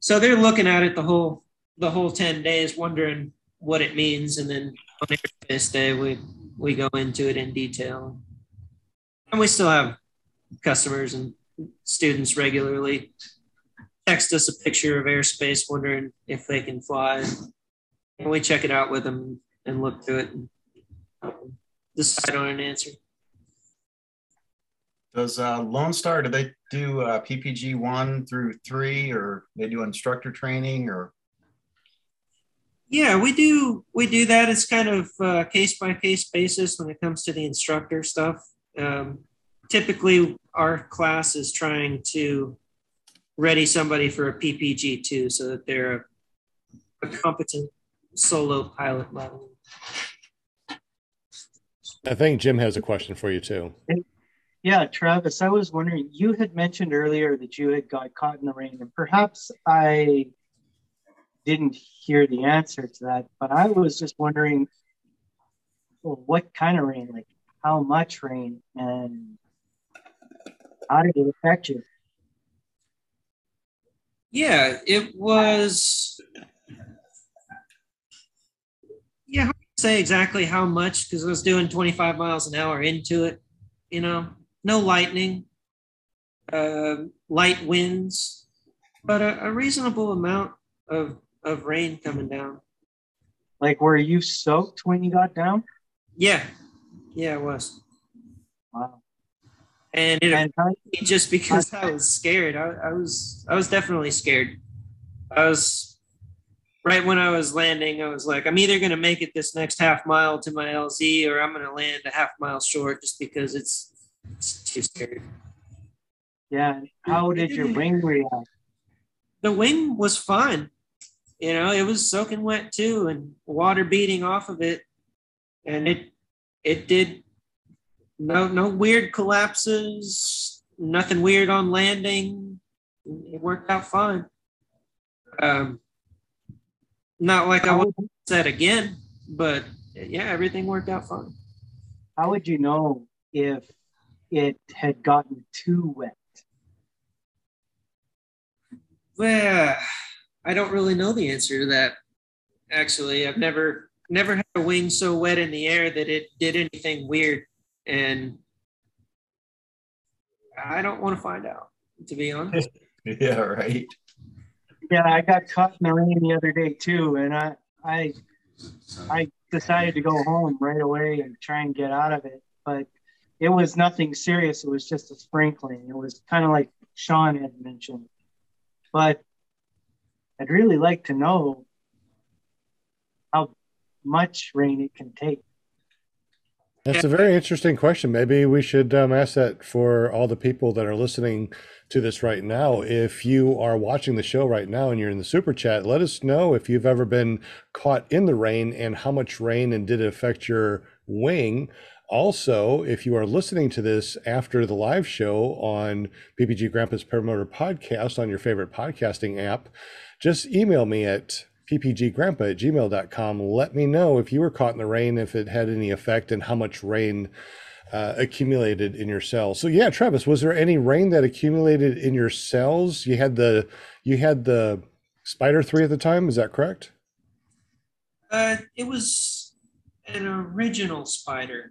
so they're looking at it the whole the whole ten days, wondering what it means, and then on airspace day we we go into it in detail, and we still have customers and students regularly text us a picture of airspace wondering if they can fly. And we check it out with them and look through it and decide on an answer. Does uh, Lone Star, do they do uh, PPG one through three or they do instructor training or? Yeah, we do. We do that. It's kind of uh, case by case basis when it comes to the instructor stuff. Um, typically our class is trying to ready somebody for a PPG too, so that they're a, a competent solo pilot level. I think Jim has a question for you too. Yeah, Travis, I was wondering, you had mentioned earlier that you had got caught in the rain, and perhaps I didn't hear the answer to that, but I was just wondering well, what kind of rain? Like how much rain and how did it affect you? Yeah, it was. Yeah, hard to say exactly how much because I was doing 25 miles an hour into it. You know, no lightning, uh, light winds, but a, a reasonable amount of of rain coming down. Like were you soaked when you got down? Yeah, yeah, it was. Wow. And it And just because I was scared. I, I was I was definitely scared. I was right when I was landing. I was like, I'm either going to make it this next half mile to my LZ, or I'm going to land a half mile short, just because it's, it's too scary. yeah. How did your wing react? The wing was fine. You know, it was soaking wet too, and water beating off of it, and it it did no no weird collapses, nothing weird on landing. It worked out fine. Um, not like I How want would, that again, but yeah, everything worked out fine. how would you know if it had gotten too wet? Well, I don't really know the answer to that. Actually, I've never never had a wing so wet in the air that it did anything weird, and I don't want to find out. To be honest, (laughs) Yeah, right. Yeah, I got caught in the rain the other day too, and I I I decided to go home right away and try and get out of it. But it was nothing serious. It was just a sprinkling. It was kind of like Sean had mentioned. But I'd really like to know how much rain it can take. That's a very interesting question. Maybe we should um, ask that for all the people that are listening to this right now. If you are watching the show right now and you're in the super chat, let us know if you've ever been caught in the rain and how much rain and did it affect your wing. Also, if you are listening to this after the live show on PPG Grandpa's Paramotor Podcast on your favorite podcasting app, just email me at ppggrandpa at gmail.com. Let me know if you were caught in the rain, if it had any effect, and how much rain uh, accumulated in your cells. So yeah, Travis, was there any rain that accumulated in your cells? You had the you had the Spyder three at the time. Is that correct? uh, it was an original Spyder,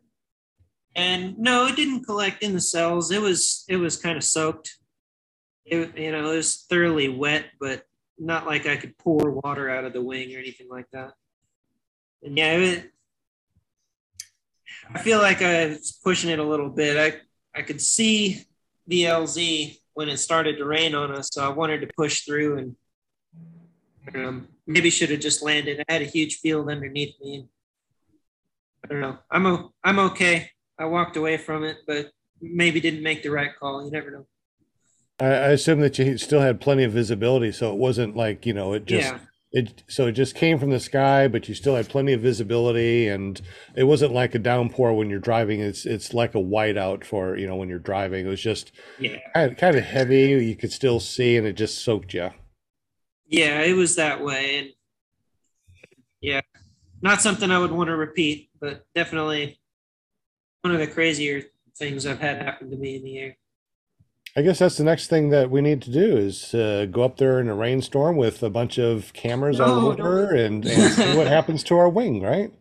and no, it didn't collect in the cells. It was it was kind of soaked. It you know it was thoroughly wet, but not like I could pour water out of the wing or anything like that. And yeah, it, I feel like I was pushing it a little bit. I I could see the LZ when it started to rain on us, so I wanted to push through and um, maybe should have just landed. I had a huge field underneath me. I don't know. I'm o- I'm okay. I walked away from it, but maybe didn't make the right call. You never know. I, I assume that you still had plenty of visibility, so it wasn't like you know it just yeah, it so it just came from the sky, but you still had plenty of visibility, and it wasn't like a downpour when you're driving. It's it's like a whiteout for you know when you're driving. It was just yeah, kind of, kind of heavy. You could still see, and it just soaked you. yeah. It was that way, and yeah, not something I would want to repeat, but definitely one of the crazier things I've had happen to me in the air. I guess that's the next thing that we need to do is uh, go up there in a rainstorm with a bunch of cameras all No, over don't. and, and see what happens to our wing, right?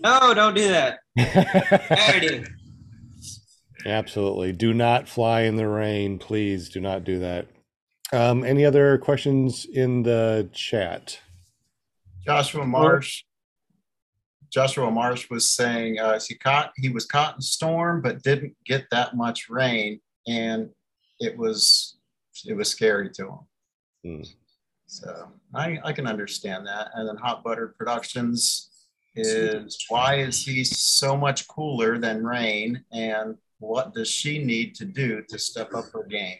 No, don't do that. I. (laughs) Absolutely. Do not fly in the rain. Please do not do that. Um, any other questions in the chat? Joshua Marsh. Joshua Marsh was saying uh, he caught he was caught in storm, but didn't get that much rain, and it was it was scary to him. Hmm. So I, I can understand that. And then Hot Butter Productions is why is he so much cooler than Rain, and what does she need to do to step up her game?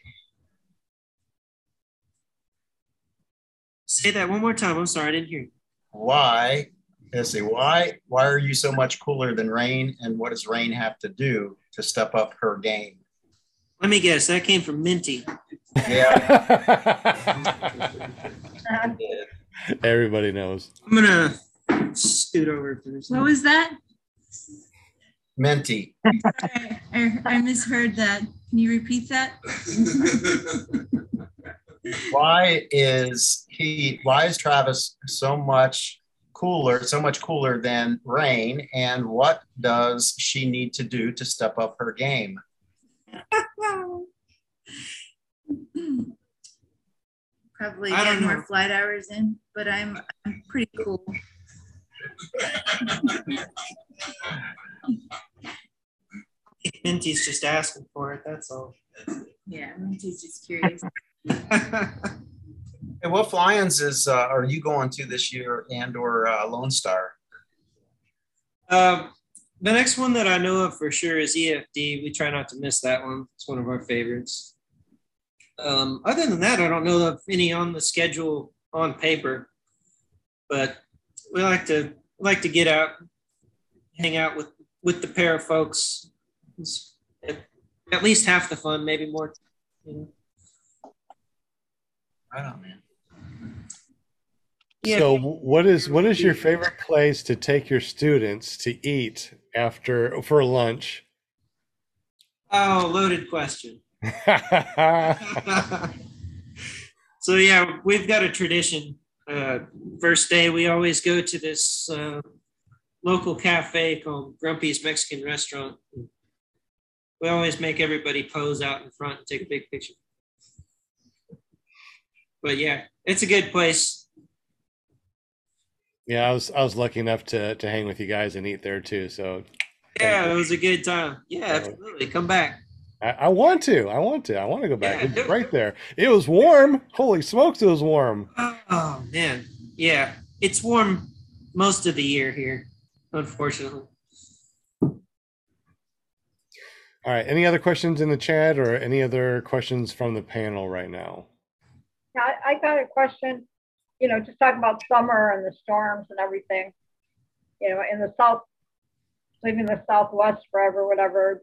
Say that one more time. I'm sorry, I didn't hear. you. Why? Let's see. Why? Why are you so much cooler than Rain? And what does Rain have to do to step up her game? Let me guess. That came from Minty. Yeah. (laughs) Everybody knows. I'm gonna scoot over to this. What was that? Minty. I, I, I misheard that. Can you repeat that? why is he? Why is Travis so much cooler, so much cooler than Rain? And what does she need to do to step up her game? Probably I don't get more know. flight hours in, but I'm I'm pretty cool. Minty's just asking for it. That's all. Yeah, I'm just just curious. (laughs) And what fly-ins is uh, are you going to this year, and or uh, Lone Star? Um, the next one that I know of for sure is EFD. We try not to miss that one. It's one of our favorites. Um, other than that, I don't know of any on the schedule on paper, but we like to like to get out, hang out with with the pair of folks. It's at, at least half the fun, maybe more. You know. Right on, man. Yeah. So, what is what is your favorite place to take your students to eat after for lunch? Oh, loaded question. (laughs) (laughs) so yeah, we've got a tradition. Uh, first day, we always go to this uh, local cafe called Grumpy's Mexican Restaurant. We always make everybody pose out in front and take a big picture. But yeah, it's a good place. Yeah, I was I was lucky enough to to hang with you guys and eat there too. So Yeah, it was a good time. Yeah, absolutely. Come back. I, I want to. I want to. I want to go back. Yeah, It's it. right there. It was warm. Holy smokes, it was warm. Oh man, yeah, it's warm most of the year here, unfortunately. All right. Any other questions in the chat or any other questions from the panel right now? Yeah, I, I got a question, you know, just talking about summer and the storms and everything. You know, in the south, leaving the southwest forever, whatever.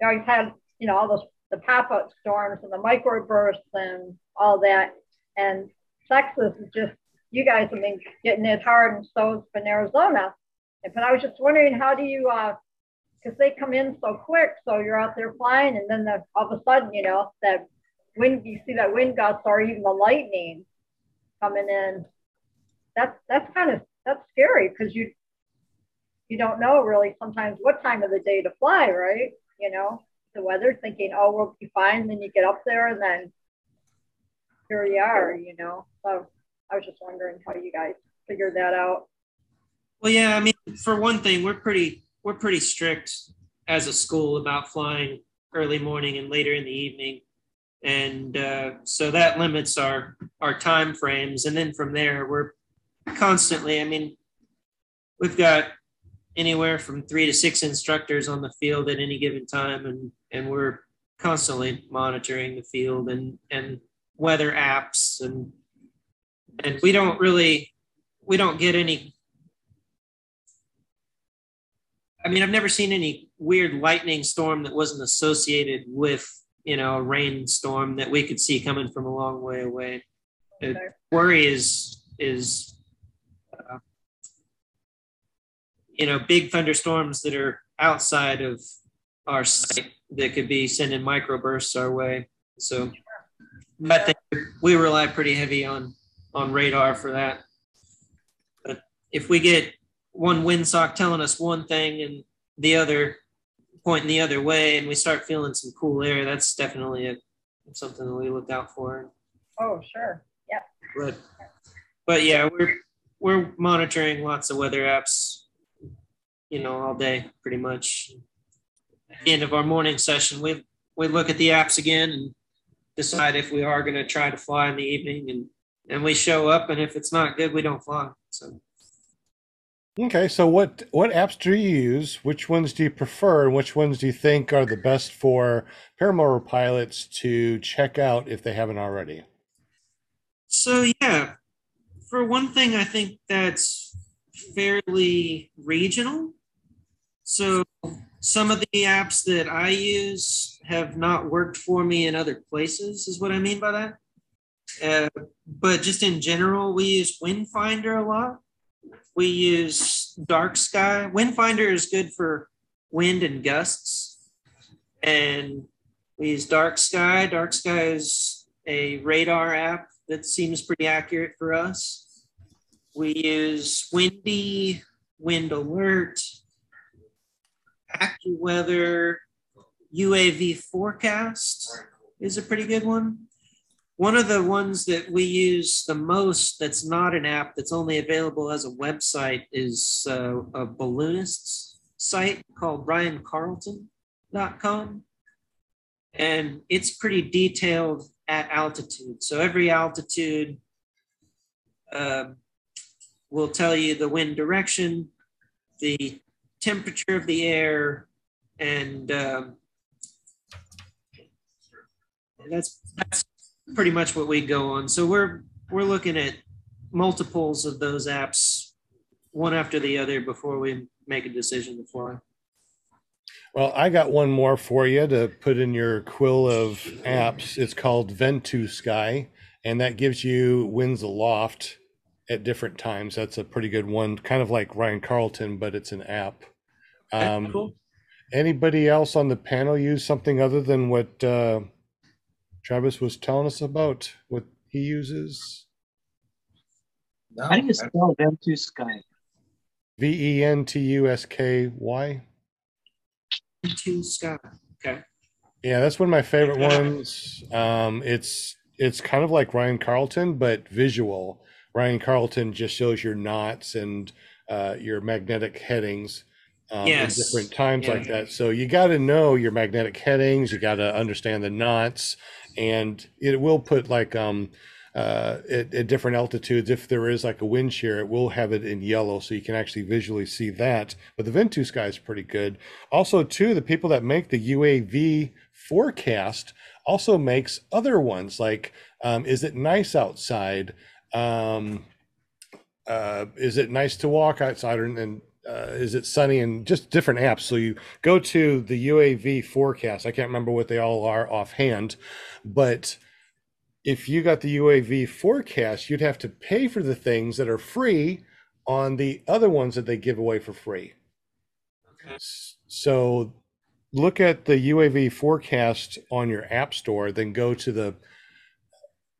You always had, you know, all those the pop-up storms and the microbursts and all that. And Texas is just you guys have been getting it hard and so has been Arizona. But I was just wondering how do you uh because they come in so quick, so you're out there flying and then the, all of a sudden, you know, that wind you see that wind gusts or even the lightning coming in. That's that's kind of that's scary because you you don't know really sometimes what time of the day to fly right? You know the weather thinking oh we'll be fine. Then you get up there and then here you are you know? So i was just wondering how you guys figured that out. Well, yeah, I mean, for one thing, we're pretty we're pretty strict as a school about flying early morning and later in the evening, and uh, so that limits our our time frames. And then from there, we're constantly. I mean, we've got anywhere from three to six instructors on the field at any given time, and and we're constantly monitoring the field and and weather apps and and we don't really we don't get any I mean, I've never seen any weird lightning storm that wasn't associated with, you know, a rainstorm that we could see coming from a long way away. The worry is is, uh, you know, big thunderstorms that are outside of our site that could be sending microbursts our way. So, I think we rely pretty heavy on on radar for that. But if we get one windsock telling us one thing and the other pointing the other way, and we start feeling some cool air, that's definitely a, something that we look out for. oh sure yeah But but yeah, we're we're monitoring lots of weather apps, you know, all day pretty much. At the end of our morning session, we we look at the apps again and decide if we are going to try to fly in the evening, and and we show up, and if it's not good, we don't fly. So. Okay, so what what apps do you use? Which ones do you prefer, and which ones do you think are the best for paramotor pilots to check out if they haven't already? So yeah, for one thing, I think that's fairly regional. So some of the apps that I use have not worked for me in other places, is what I mean by that. Uh, but just in general, we use Windfinder a lot. We use Dark Sky. Windfinder is good for wind and gusts. And we use Dark Sky. Dark Sky is a radar app that seems pretty accurate for us. We use Windy, Wind Alert, AccuWeather, UAV Forecast is a pretty good one. One of the ones that we use the most that's not an app that's only available as a website is uh, a balloonist's site called ryancarlton.com. And it's pretty detailed at altitude. So every altitude uh, will tell you the wind direction, the temperature of the air, and um, that's that's pretty much what we go on. So we're we're looking at multiples of those apps, one after the other, before we make a decision to fly. Well, I got one more for you to put in your quill of apps. It's called Ventusky, and that gives you winds aloft at different times. That's a pretty good one, kind of like Ryan Carlton, but it's an app. Um, cool. Anybody else on the panel use something other than what uh, Travis was telling us about? What he uses? No, How do you spell Ventusky? V E N T U S K Y. Into. Okay. Yeah, that's one of my favorite ones. Um, it's it's kind of like Ryan Carlton, but visual. Ryan Carlton just shows your knots and uh, your magnetic headings um, Yes. in different times Yeah. like that. So you got to know your magnetic headings. You got to understand the knots, and it will put like um, uh, at, at different altitudes. If there is like a wind shear, it will have it in yellow, so you can actually visually see that. But the Ventusky is pretty good. Also, too, the people that make the UAV forecast also makes other ones like um, is it nice outside? Um, uh, is it nice to walk outside and, and uh, is it sunny and just different apps. So you go to the uav forecast. I can't remember what they all are offhand but if you got the uav forecast you'd have to pay for the things that are free on the other ones that they give away for free. Okay. so look at the uav forecast on your app store then go to the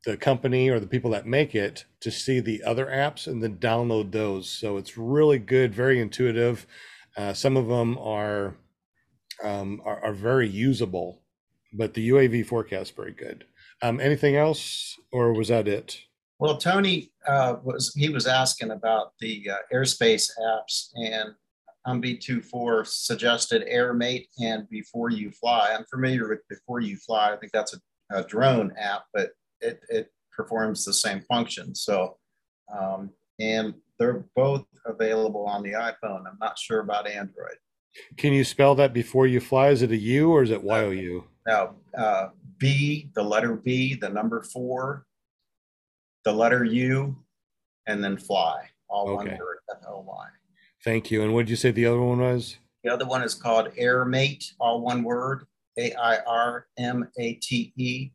the company or the people that make it to see the other apps and then download those. So it's really good, very intuitive. Uh, some of them are, um, are are very usable, but the UAV forecast very good. Um, anything else, or was that it? Well, Tony uh, was he was asking about the uh, airspace apps, and MB24 suggested AirMate and Before You Fly. I'm familiar with Before You Fly. I think that's a, a drone app, but it, it performs the same function. So, um, and they're both available on the iPhone. I'm not sure about Android. Can you spell that before you fly? Is it a U or is it Y O U? Now, uh, B, the letter B, the number four, the letter U, and then fly, all one Okay. word, F O Y. Thank you. And what did you say the other one was? The other one is called AirMate, all one word, A I R M A T E.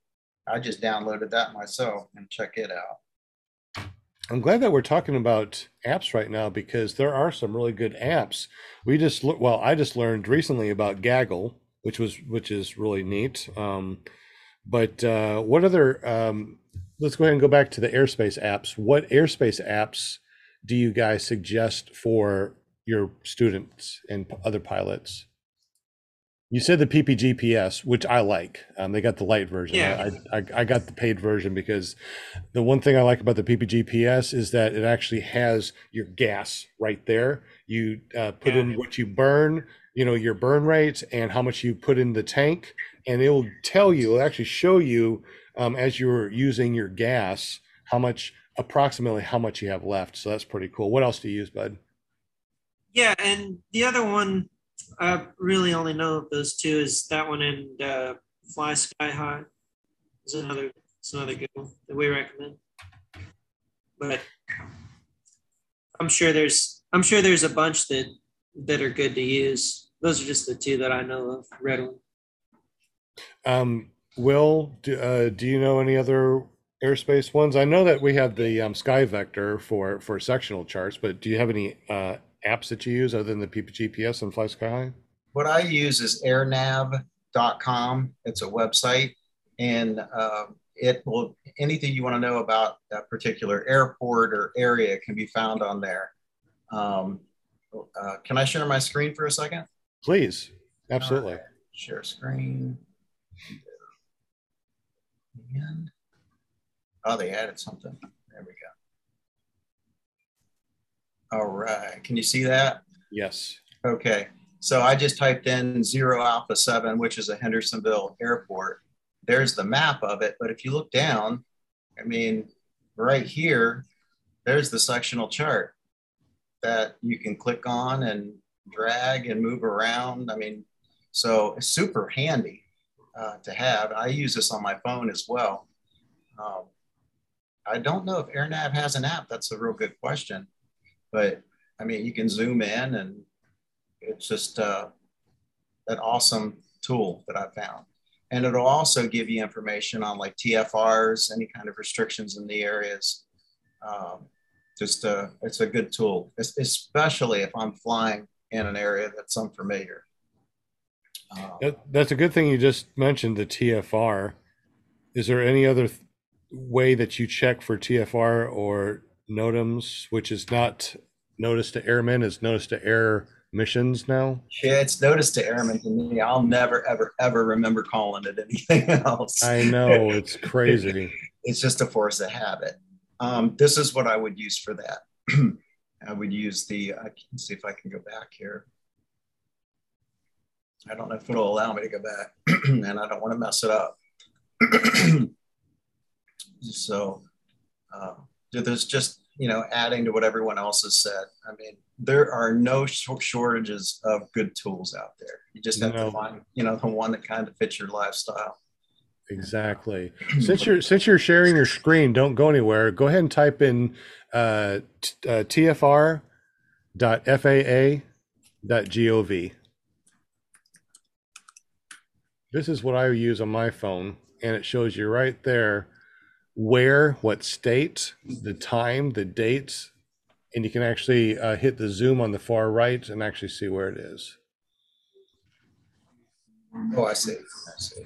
I just downloaded that myself and check it out. I'm glad that we're talking about apps right now because there are some really good apps. We just well, I just learned recently about Gaggle, which was which is really neat. Um, but uh, what other? Um, let's go ahead and go back to the airspace apps. What airspace apps do you guys suggest for your students and other pilots? You said the PPGPS, which I like. Um, they got the light version. Yeah. I, I I got the paid version because the one thing I like about the PPGPS is that it actually has your gas right there. You uh, put Yeah. in what you burn, you know, your burn rate and how much you put in the tank, and it will tell you, it'll actually show you um, as you're using your gas how much approximately how much you have left. So that's pretty cool. What else do you use, bud? Yeah, and the other one, I really only know of those two is that one and uh, FlySkyHy. Is another, it's another good one that we recommend. But I'm sure there's, I'm sure there's a bunch that that are good to use. Those are just the two that I know of readily. Um, Will, do, uh, do you know any other airspace ones? I know that we have the um, SkyVector for for sectional charts, but do you have any uh, apps that you use other than the PPGPS and FlySkyHy? what I use is airnav.com. It's a website, and uh, it will anything you want to know about that particular airport or area can be found on there. Um, uh, can I share my screen for a second? Please, absolutely. Right. Share screen. And oh, they added something. There we go. All right. Can you see that? Yes. Okay. So I just typed in zero alpha seven, which is a Hendersonville airport. There's the map of it. But if you look down, I mean, right here, there's the sectional chart that you can click on and drag and move around. I mean, so it's super handy uh, to have. I use this on my phone as well. Um, I don't know if AirNav has an app. That's a real good question. But I mean, you can zoom in and it's just uh, an awesome tool that I found. And it'll also give you information on like TFRs, any kind of restrictions in the areas. Um, just uh, it's a good tool, especially if I'm flying in an area that's unfamiliar. Um, that, that's a good thing you just mentioned the TFR. Is there any other th- way that you check for TFR or NOTAMs, which is not notice to airmen, is notice to air missions now? Yeah, it's notice to airmen to me. I'll never, ever, ever remember calling it anything (laughs) else. I know it's crazy. (laughs) it's just a force of habit. Um, this is what I would use for that. (clears throat) I would use the, I can see if I can go back here. I don't know if it'll allow me to go back (clears throat) and I don't want to mess it up. (clears throat) so uh, there's just, you know, adding to what everyone else has said. I mean, there are no shortages of good tools out there. You just have no. to find, you know, the one that kind of fits your lifestyle. Exactly. since you're since you're sharing your screen, don't go anywhere. Go ahead and type in uh, t- uh, tfr.faa.gov. This is what I use on my phone, and it shows you right there where, what state, the time, the dates, and you can actually uh, hit the zoom on the far right and actually see where it is. Oh, I see. I see.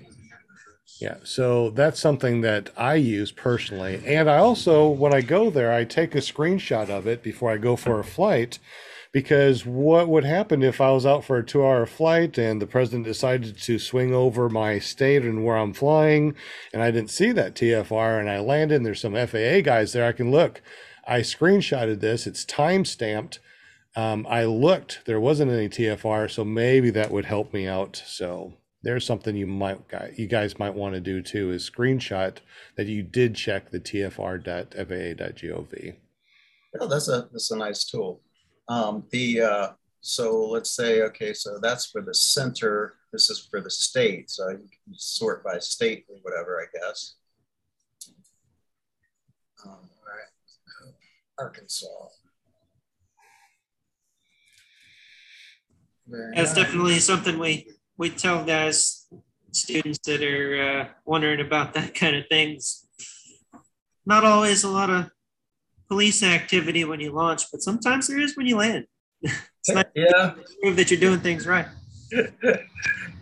Yeah, so that's something that I use personally. And I also, when I go there, I take a screenshot of it before I go for a flight because what would happen if I was out for a two hour flight and the president decided to swing over my state and where I'm flying and I didn't see that TFR and I landed and there's some FAA guys there, I can look. I screenshotted this, it's time stamped. Um, I looked, there wasn't any TFR, so maybe that would help me out. So there's something you might you guys might want to do too is screenshot that you did check the tfr.faa.gov. Oh, that's a that's a nice tool. Um, the uh, so let's say okay, so that's for the center. This is for the state, so you can sort by state or whatever, I guess. Um, all right, Arkansas. Very That's nice. definitely something we we tell guys, students that are uh, wondering about that kind of things. Not always a lot of police activity when you launch, but sometimes there is when you land. it's not (laughs) yeah. prove that you're doing things right.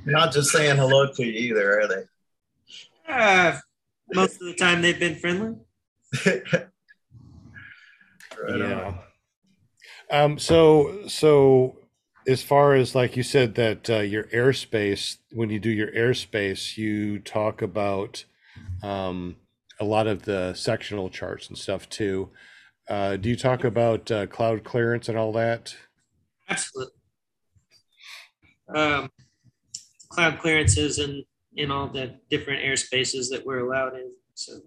not just saying hello to you either, are they? Uh, most of the time they've been friendly. (laughs) right yeah. Um, so so as far as like you said that uh, your airspace when you do your airspace you talk about um, a lot of the sectional charts and stuff too uh, do you talk about uh, cloud clearance and all that absolutely um, cloud clearances and in all the different airspaces that we're allowed in so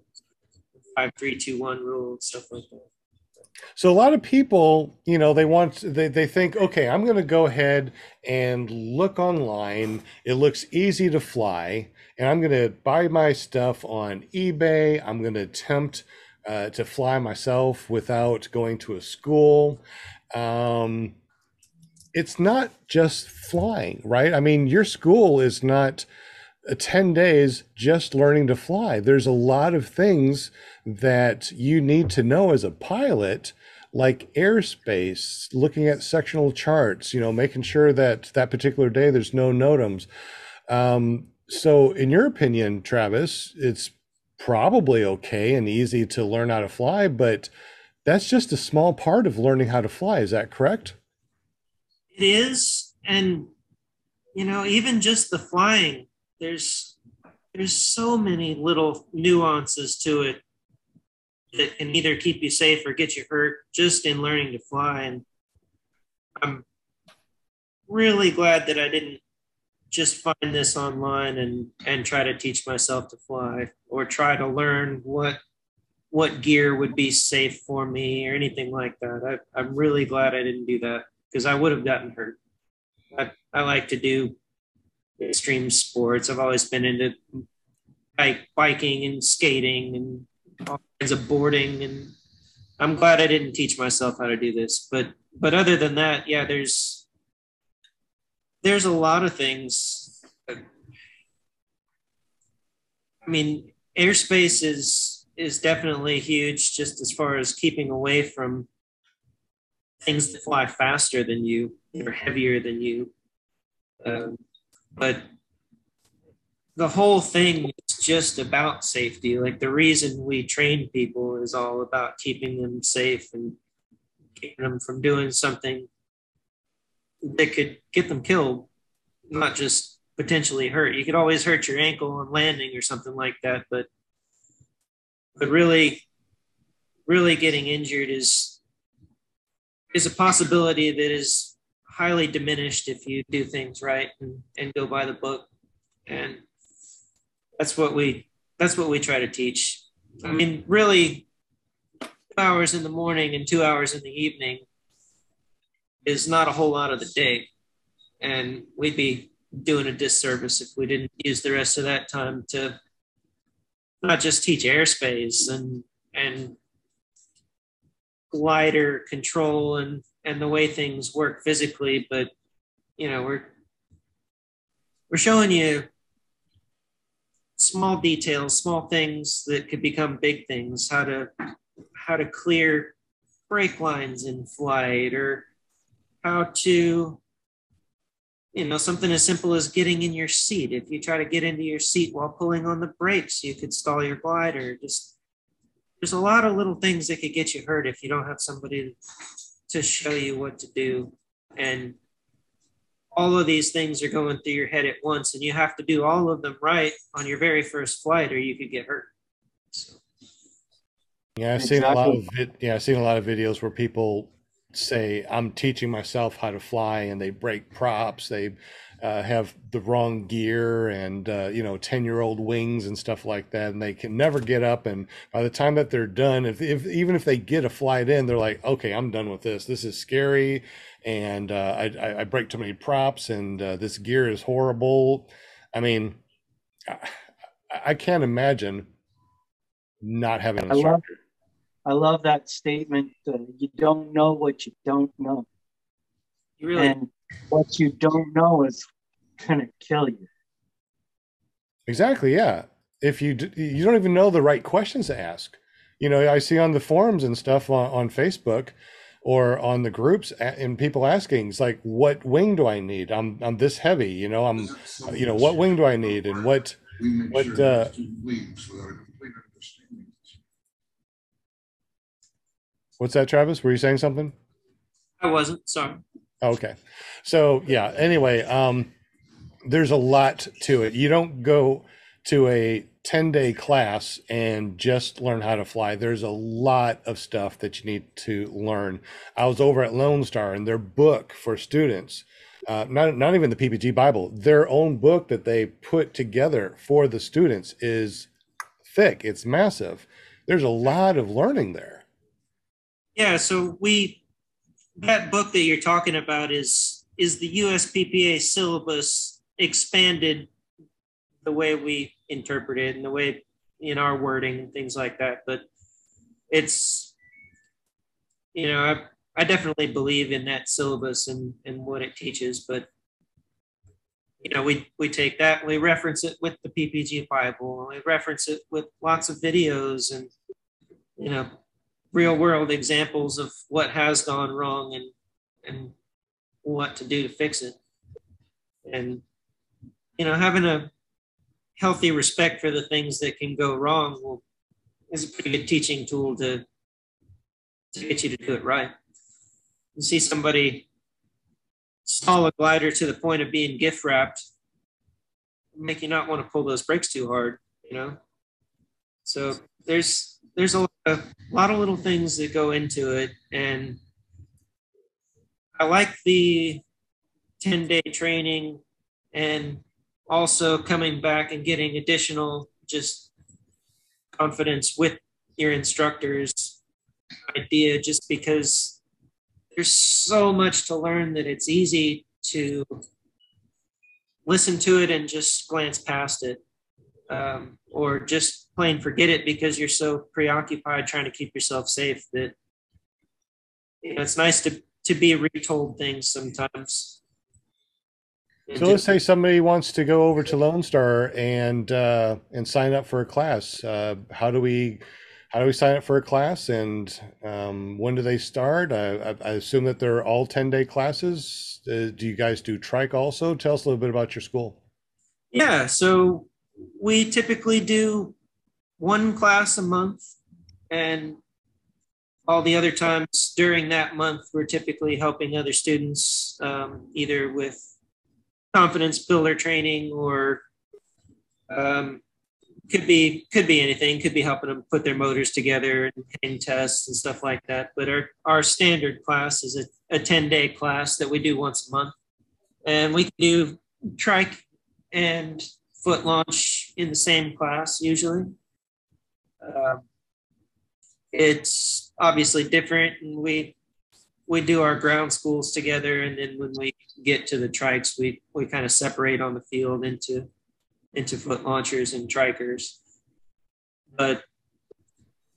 five three two one rule and stuff like that so a lot of people, you know, they want they, they think, okay, I'm going to go ahead and look online. It looks easy to fly, and I'm going to buy my stuff on eBay. I'm going to attempt uh, to fly myself without going to a school. Um, it's not just flying, right? I mean, your school is not 10 days just learning to fly. There's a lot of things that you need to know as a pilot, like airspace, looking at sectional charts, you know, making sure that that particular day there's no NOTAMs. Um, so, in your opinion, Travis, it's probably okay and easy to learn how to fly, but that's just a small part of learning how to fly. Is that correct? It is. And, you know, even just the flying, there's there's so many little nuances to it that can either keep you safe or get you hurt just in learning to fly. And I'm really glad that I didn't just find this online and and try to teach myself to fly or try to learn what what gear would be safe for me or anything like that. I, I'm really glad I didn't do that because I would have gotten hurt. I, I like to do extreme sports. I've always been into bike, biking and skating and all kinds of boarding. And I'm glad I didn't teach myself how to do this. But but other than that, yeah, there's there's a lot of things. I mean, airspace is is definitely huge, just as far as keeping away from things that fly faster than you or heavier than you. Um, but the whole thing is just about safety. Like the reason we train people is all about keeping them safe and keeping them from doing something that could get them killed, not just potentially hurt. You could always hurt your ankle on landing or something like that, but but really really getting injured is is a possibility that is highly diminished if you do things right and, and go by the book. And that's what we that's what we try to teach. I mean, really, two hours in the morning and two hours in the evening is not a whole lot of the day, and we'd be doing a disservice if we didn't use the rest of that time to not just teach airspace and and glider control and and the way things work physically, but you know we're we're showing you small details, small things that could become big things. How to how to clear brake lines in flight, or how to you know something as simple as getting in your seat. If you try to get into your seat while pulling on the brakes, you could stall your glider. Just there's a lot of little things that could get you hurt if you don't have somebody to show you what to do and all of these things are going through your head at once and you have to do all of them right on your very first flight or you could get hurt so. yeah i've exactly. seen a lot of yeah i've seen a lot of videos where people say i'm teaching myself how to fly and they break props they uh, have the wrong gear and uh, you know 10 year old wings and stuff like that and they can never get up and by the time that they're done if, if even if they get a flight in they're like okay i'm done with this this is scary and uh, I, I break too many props, and uh, this gear is horrible. I mean, I, I can't imagine not having an instructor. I love, that statement. Uh, you don't know what you don't know. Really? And what you don't know is gonna kill you. Exactly. Yeah. If you you don't even know the right questions to ask, you know, I see on the forums and stuff on, on Facebook or on the groups and people asking it's like what wing do i need i'm i'm this heavy you know i'm you know what wing do i need and what what uh what's that travis were you saying something i wasn't sorry okay so yeah anyway um there's a lot to it you don't go to a 10 day class and just learn how to fly. There's a lot of stuff that you need to learn. I was over at Lone Star and their book for students, uh, not, not even the PPG Bible, their own book that they put together for the students is thick, it's massive. There's a lot of learning there. Yeah, so we that book that you're talking about is is the USPPA syllabus expanded the way we interpret it and the way in our wording and things like that. But it's, you know, I, I definitely believe in that syllabus and, and what it teaches, but you know, we, we take that, we reference it with the PPG Bible, and we reference it with lots of videos and, you know, real world examples of what has gone wrong and and what to do to fix it. And you know, having a healthy respect for the things that can go wrong will, is a pretty good teaching tool to to get you to do it right. You see somebody stall a glider to the point of being gift wrapped, make you not want to pull those brakes too hard, you know. So there's there's a lot, of, little things that go into it, and I like the 10 day training and also coming back and getting additional just confidence with your instructors idea just because there's so much to learn that it's easy to listen to it and just glance past it um, or just plain forget it because you're so preoccupied trying to keep yourself safe that you know, it's nice to to be retold things sometimes so let's say somebody wants to go over to Lone Star and uh, and sign up for a class. Uh, how do we how do we sign up for a class and um, when do they start? I, I, assume that they're all ten day classes. Uh, do you guys do trike also? Tell us a little bit about your school. Yeah, so we typically do one class a month, and all the other times during that month, we're typically helping other students um, either with confidence builder training or um, could be could be anything. Could be helping them put their motors together and hitting tests and stuff like that. But our, our standard class is a, a 10 day class that we do once a month. And we can do trike and foot launch in the same class usually. Uh, it's obviously different and we we do our ground schools together and then when we get to the trikes we we kind of separate on the field into into foot launchers and trikers. But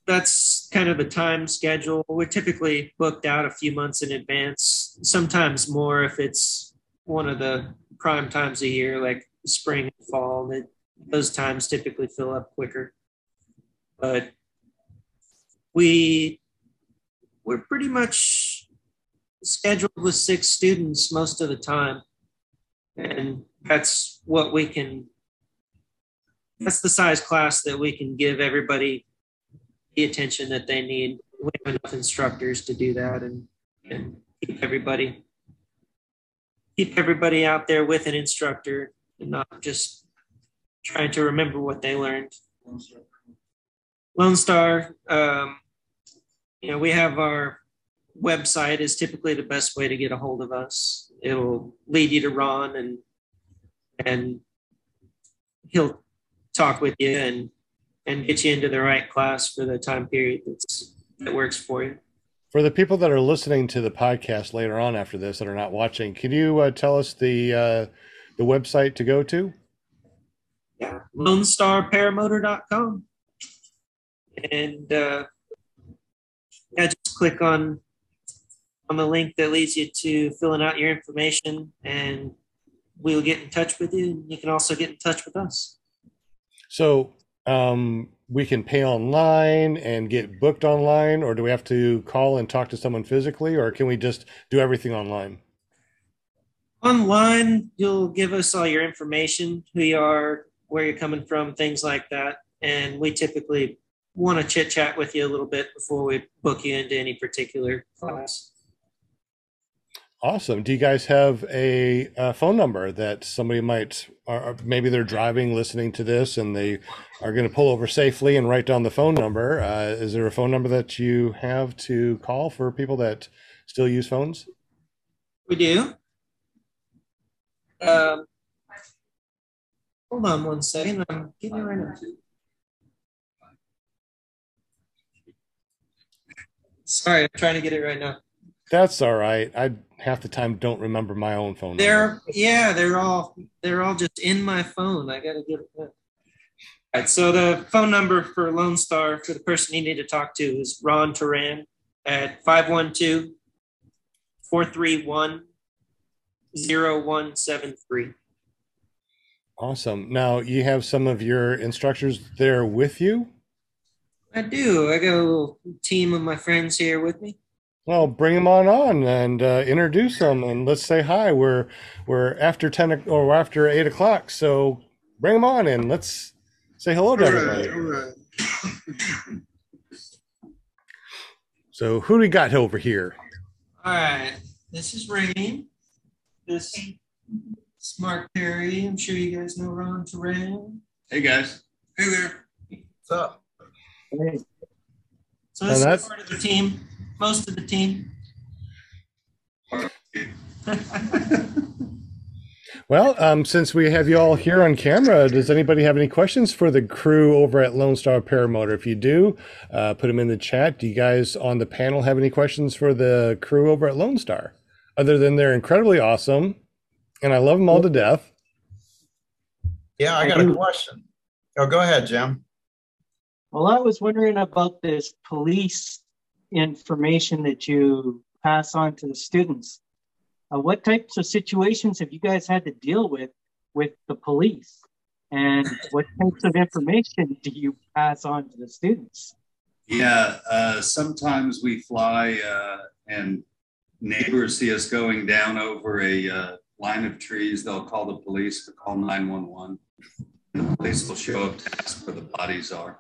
that's kind of the time schedule. We're typically booked out a few months in advance sometimes more if it's one of the prime times of year like spring and fall that those times typically fill up quicker but we we're pretty much scheduled with six students most of the time. And that's what we can, that's the size class that we can give everybody the attention that they need. We have enough instructors to do that and, and keep everybody keep everybody out there with an instructor and not just trying to remember what they learned. Lone Star, um, you know, we have our website is typically the best way to get a hold of us. It'll lead you to Ron and and he'll talk with you and and get you into the right class for the time period that's that works for you. For the people that are listening to the podcast later on after this that are not watching, can you uh, tell us the uh, the website to go to? Yeah, LoneStarParamotor.com. And uh, yeah, just click on on the link that leads you to filling out your information and we'll get in touch with you. You can also get in touch with us. So um, we can pay online and get booked online, or do we have to call and talk to someone physically, or can we just do everything online? Online, you'll give us all your information, who you are, where you're coming from, things like that. And we typically want to chit chat with you a little bit before we book you into any particular class. Awesome. Do you guys have a, a phone number that somebody might, or maybe they're driving, listening to this, and they are going to pull over safely and write down the phone number? Uh, is there a phone number that you have to call for people that still use phones? We do. Um, hold on one second. I'm getting right now. Sorry, I'm trying to get it right now. That's all right. I half the time don't remember my own phone. They're number. yeah, they're all they're all just in my phone. I gotta get it. All right, so the phone number for Lone Star for the person you need to talk to is Ron Turan at 512 431 0173. Awesome. Now you have some of your instructors there with you? I do. I got a little team of my friends here with me. Well, bring them on on and uh, introduce them, and let's say hi. We're we're after ten or after eight o'clock, so bring them on and let's say hello to everybody. All right. So, who do we got over here? All right. This is Rain. This is Mark Perry. I'm sure you guys know Ron Terrain. Hey guys. Hey there. What's up? So this And is that's- part of the team, most of the team. (laughs) Well, um, since we have you all here on camera, does anybody have any questions for the crew over at Lone Star Paramotor? If you do, uh, put them in the chat. Do you guys on the panel have any questions for the crew over at Lone Star? Other than they're incredibly awesome, and I love them all to death. Yeah, I I got a question. Oh, go ahead, Jim. Well, I was wondering about this police information that you pass on to the students. Uh, what types of situations have you guys had to deal with with the police? And what types of information do you pass on to the students? Yeah, uh, sometimes we fly uh, and neighbors see us going down over a uh, line of trees. They'll call the police to call 911. The police will show up to ask where the bodies are.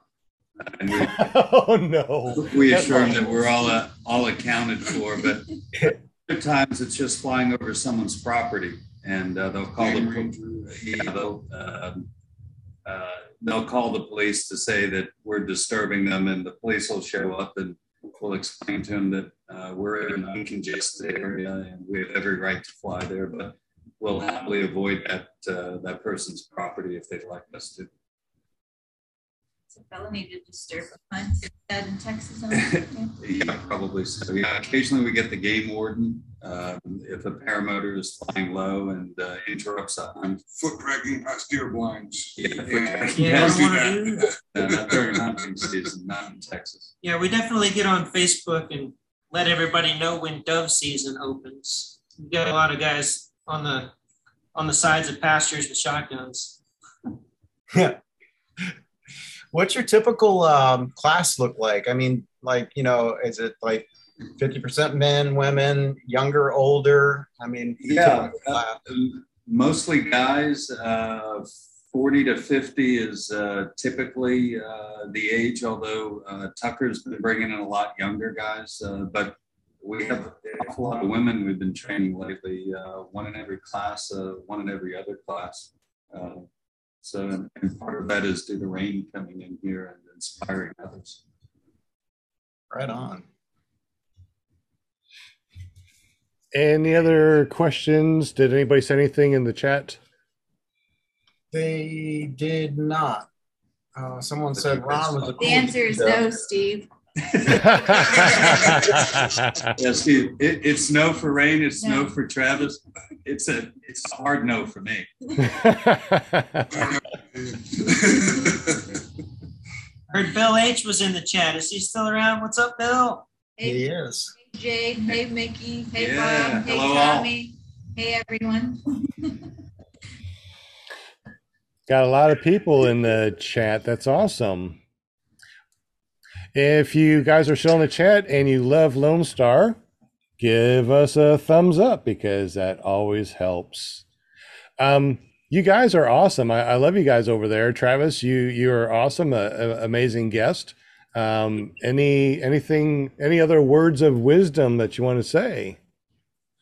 And we, (laughs) oh no! we assure them that we're all uh, all accounted for. But other times it's just flying over someone's property, and uh, they'll call the yeah, they'll um, uh, they'll call the police to say that we're disturbing them, and the police will show up and we'll explain to them that uh, we're in an uncongested area and we have every right to fly there, but we'll happily avoid that uh, that person's property if they'd like us to. It's a felony to disturb a hunt. Is in Texas? on that (laughs) too? Yeah, probably so. Yeah, occasionally we get the game warden um, if a paramotor is flying low and uh, interrupts a hunt. foot dragging past deer blinds. Yeah, foot Yeah, dragging. Yeah, I don't don't do want to do that. Uh, not during hunting season, not in Texas. Yeah, we definitely get on Facebook and let everybody know when dove season opens. We got a lot of guys on the on the sides of pastures with shotguns. Yeah. What's your typical um, class look like? I mean, like, you know, is it like 50% men, women, younger, older? I mean, Yeah, typical class. Um, mostly guys. Uh, 40 to 50 is uh, typically uh, the age, although uh, Tucker's been bringing in a lot younger guys. Uh, but we have a lot of women we've been training lately, uh, one in every class, uh, one in every other class. So, and part of that is due to rain coming in here and inspiring others. Right on. Any other questions? Did anybody say anything in the chat? They did not. Uh, someone said Ron was a The answer is no, Steve. (laughs) Yeah, Steve, it, it's no for Rain, it's no. No. for Travis. It's a it's a hard no for me. (laughs) Heard Bill H was in the chat. Is he still around? What's up, Bill? He is. Hey is. Jade, hey Mickey, hey Yeah, Bob, hey hello all. Tommy, hey everyone. (laughs) Got a lot of people in the chat. That's awesome. If you guys are still in the chat and you love Lone Star, give us a thumbs up because that always helps. Um, you guys are awesome. I, I love you guys over there. Travis, you you are awesome, a, a- amazing guest. Um, any anything, any other words of wisdom that you want to say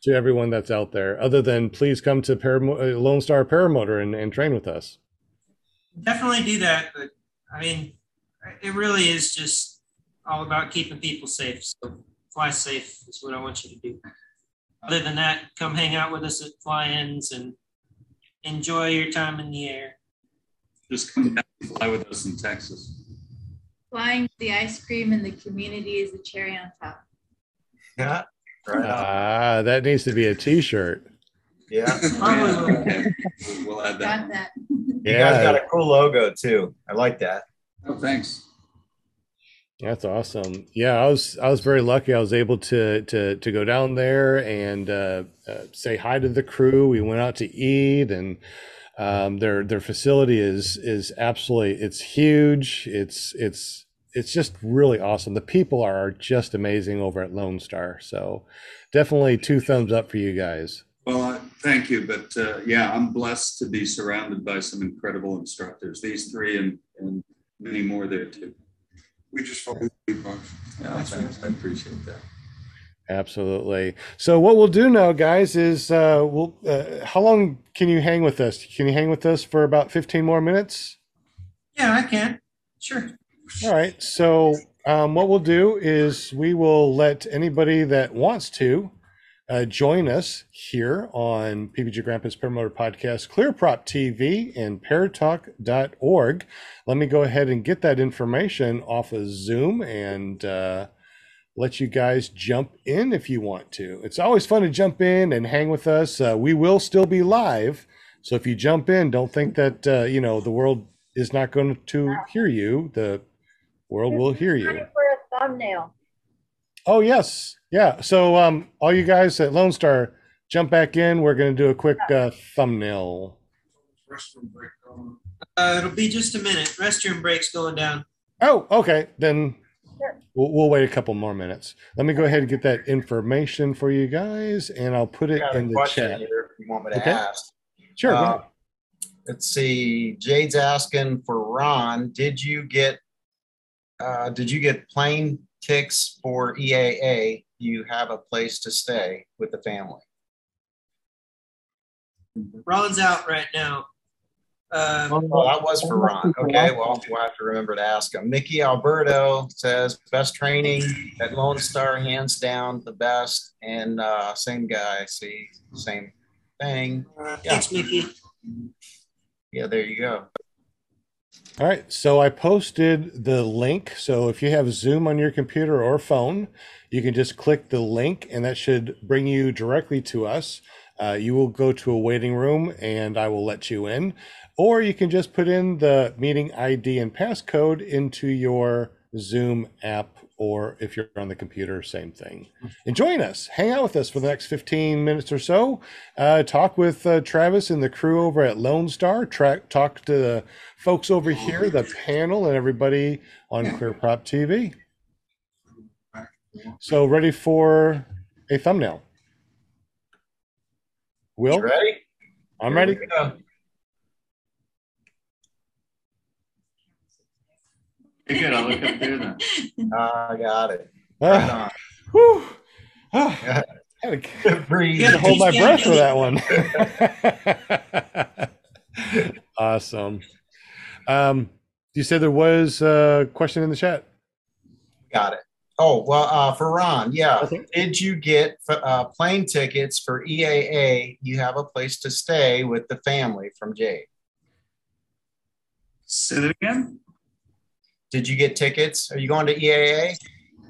to everyone that's out there, other than please come to uh, Lone Star Paramotor and, and train with us. Definitely do that. But I mean, it really is just all about keeping people safe. So fly safe is what I want you to do. Other than that, come hang out with us at fly-ins and enjoy your time in the air. Just come down and fly with us in Texas. Flying the ice cream in the community is the cherry on top. Yeah. Right on. Ah, that needs to be a T-shirt. Yeah. Probably. Okay, we'll- We'll add Got that. (laughs) that. You guys got a cool logo too. I like that. Oh, thanks. That's awesome. Yeah, I was I was very lucky. I was able to to to go down there and uh, uh, say hi to the crew. We went out to eat, and um, their their facility is is absolutely it's huge. It's it's it's just really awesome. The people are just amazing over at Lone Star. So definitely two thumbs up for you guys. Well, uh, thank you, but uh, yeah, I'm blessed to be surrounded by some incredible instructors. These three and and many more there too. We just follow the lead, boss. Yeah, thanks. I appreciate that. Absolutely. So what we'll do now, guys, is uh, we'll. Uh, how long can you hang with us? Can you hang with us for about fifteen more minutes? Yeah, I can. Sure. All right. So um, what we'll do is we will let anybody that wants to uh, join us here on PPG Grandpa's Paramotor Podcast, ClearProp TV, and paratalk.org. Let me go ahead and get that information off of Zoom and uh, let you guys jump in if you want to. It's always fun to jump in and hang with us. Uh, we will still be live. So if you jump in, don't think that, uh, you know, the world is not going to hear you. The world will hear you. For a thumbnail. Oh yes, yeah. So um, all you guys at Lone Star, jump back in. We're gonna do a quick uh, thumbnail. Restroom break going. Uh, it'll be just a minute. Restroom break's going down. Oh, okay. Then Sure. we'll, we'll wait a couple more minutes. Let me go ahead and get that information for you guys, and I'll put it in the chat. here if you want me to Okay. ask. Sure. go Uh, ahead. Let's see. Jade's asking for Ron. Did you get uh, did you get plane ticks for EAA? You have a place to stay with the family. Ron's out right now. Uh, Well, that was for Ron. Okay, well, we'll have to remember to ask him. Mickey Alberto says best training at Lone Star, hands down the best. And uh, same guy, see, same thing. uh, thanks, Mickey. Yeah, there you go. All right. So I posted the link. So if you have Zoom on your computer or phone, you can just click the link, and that should bring you directly to us. Uh, you will go to a waiting room, and I will let you in. Or you can just put in the meeting ID and passcode into your Zoom app, or if you're on the computer, same thing. And join us, hang out with us for the next 15 minutes or so. Uh, talk with uh, Travis and the crew over at Lone Star. Tra- talk to the folks over here, the panel, and everybody on ClearProp TV. So, ready for a thumbnail? Will, Ready? I'm Here ready. we go. You're good. I'll look up there then. (laughs) I got it. Right Ah, on. whew. Ah, had to- breathe. Yeah. to hold my breath for that one. (laughs) awesome. Um, you said there was a question in the chat. Got it. Oh, well, uh, for Ron, yeah. Okay. Did you get uh, plane tickets for EAA? You have a place to stay with the family from Jade. Say it again. Did you get tickets? Are you going to EAA?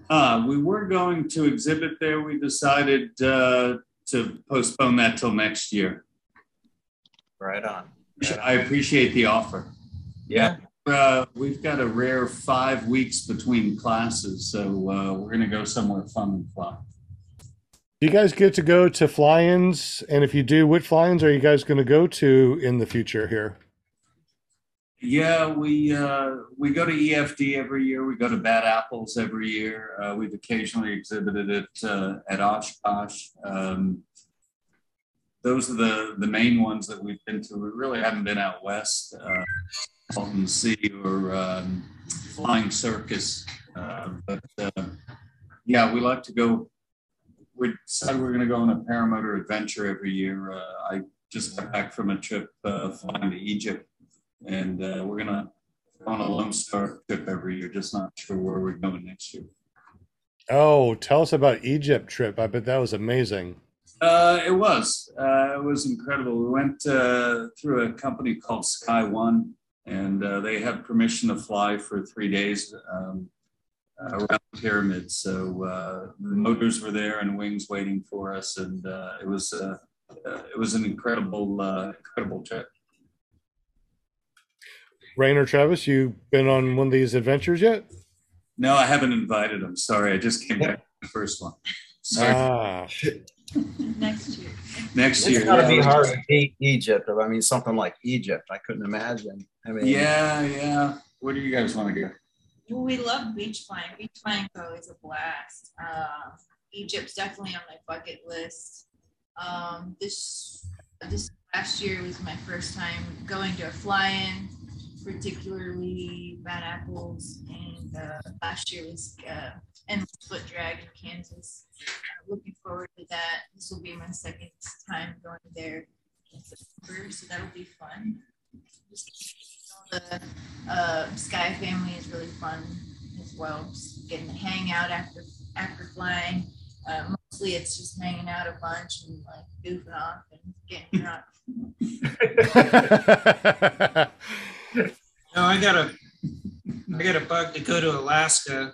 Uh, we were going to exhibit there. We decided uh, to postpone that till next year. Right on. I appreciate the offer. Yeah. Uh, we've got a rare five weeks between classes, so uh, we're going to go somewhere fun and fly. Do you guys get to go to fly-ins? And if you do, what fly-ins are you guys going to go to in the future here? Yeah, we uh, we go to EFD every year. We go to Bad Apples every year. Uh, we've occasionally exhibited it uh, at Oshkosh. Um, those are the the main ones that we've been to. We really haven't been out west, uh, Salton Sea or um, Flying Circus. Uh, but uh, yeah, we like to go. We decided we're going to go on a paramotor adventure every year. Uh, I just got back from a trip flying to Egypt and uh, we're gonna on a Lone Star trip every year. Just not sure where we're going next year. Oh, tell us about Egypt trip. I bet that was amazing. Uh, it was uh, it was incredible. We went uh, through a company called Sky One, and uh, they had permission to fly for three days um, around the pyramids. So uh, the motors were there and wings waiting for us, and uh, it was uh, uh, it was an incredible uh, incredible trip. Rainer Travis, you been on one of these adventures yet? No, I haven't invited them. Sorry, I just came back from the first one. Sorry. Ah, (laughs) Next year. Next year. It's got to be hard to beat Egypt. I mean, something like Egypt. I couldn't imagine. I mean, Yeah, yeah. Where do you guys want to go? Well, we love beach flying. Beach flying is always a blast. Uh, Egypt's definitely on my bucket list. Um, this this last year was my first time going to a fly-in, particularly Bad Apples, and uh, last year was uh, Endless Foot Drag in Kansas. Uh, looking forward to that. This will be my second time going there in September, so that'll be fun. the uh, Sky family is really fun as well. Just getting to hang out after after flying. Uh, mostly it's just hanging out a bunch and like goofing off and getting drunk. (laughs) (laughs) No, I got a, I got a bug to go to Alaska.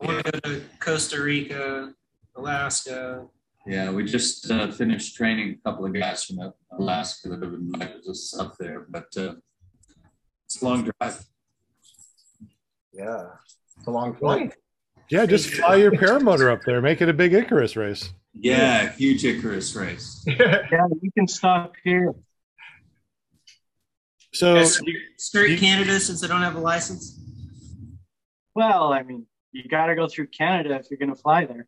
I want to go to Costa Rica, Alaska. Yeah, we just uh, finished training a couple of guys from Alaska that have invited us up there, but uh, it's a long drive. Yeah, it's a long flight. Yeah, just fly your paramotor up there. Make it a big Icarus race. Yeah, huge Icarus race. (laughs) Yeah, you can stop here. So Yes, skirt you- Canada since I don't have a license. Well, I mean, you got to go through Canada if you're going to fly there.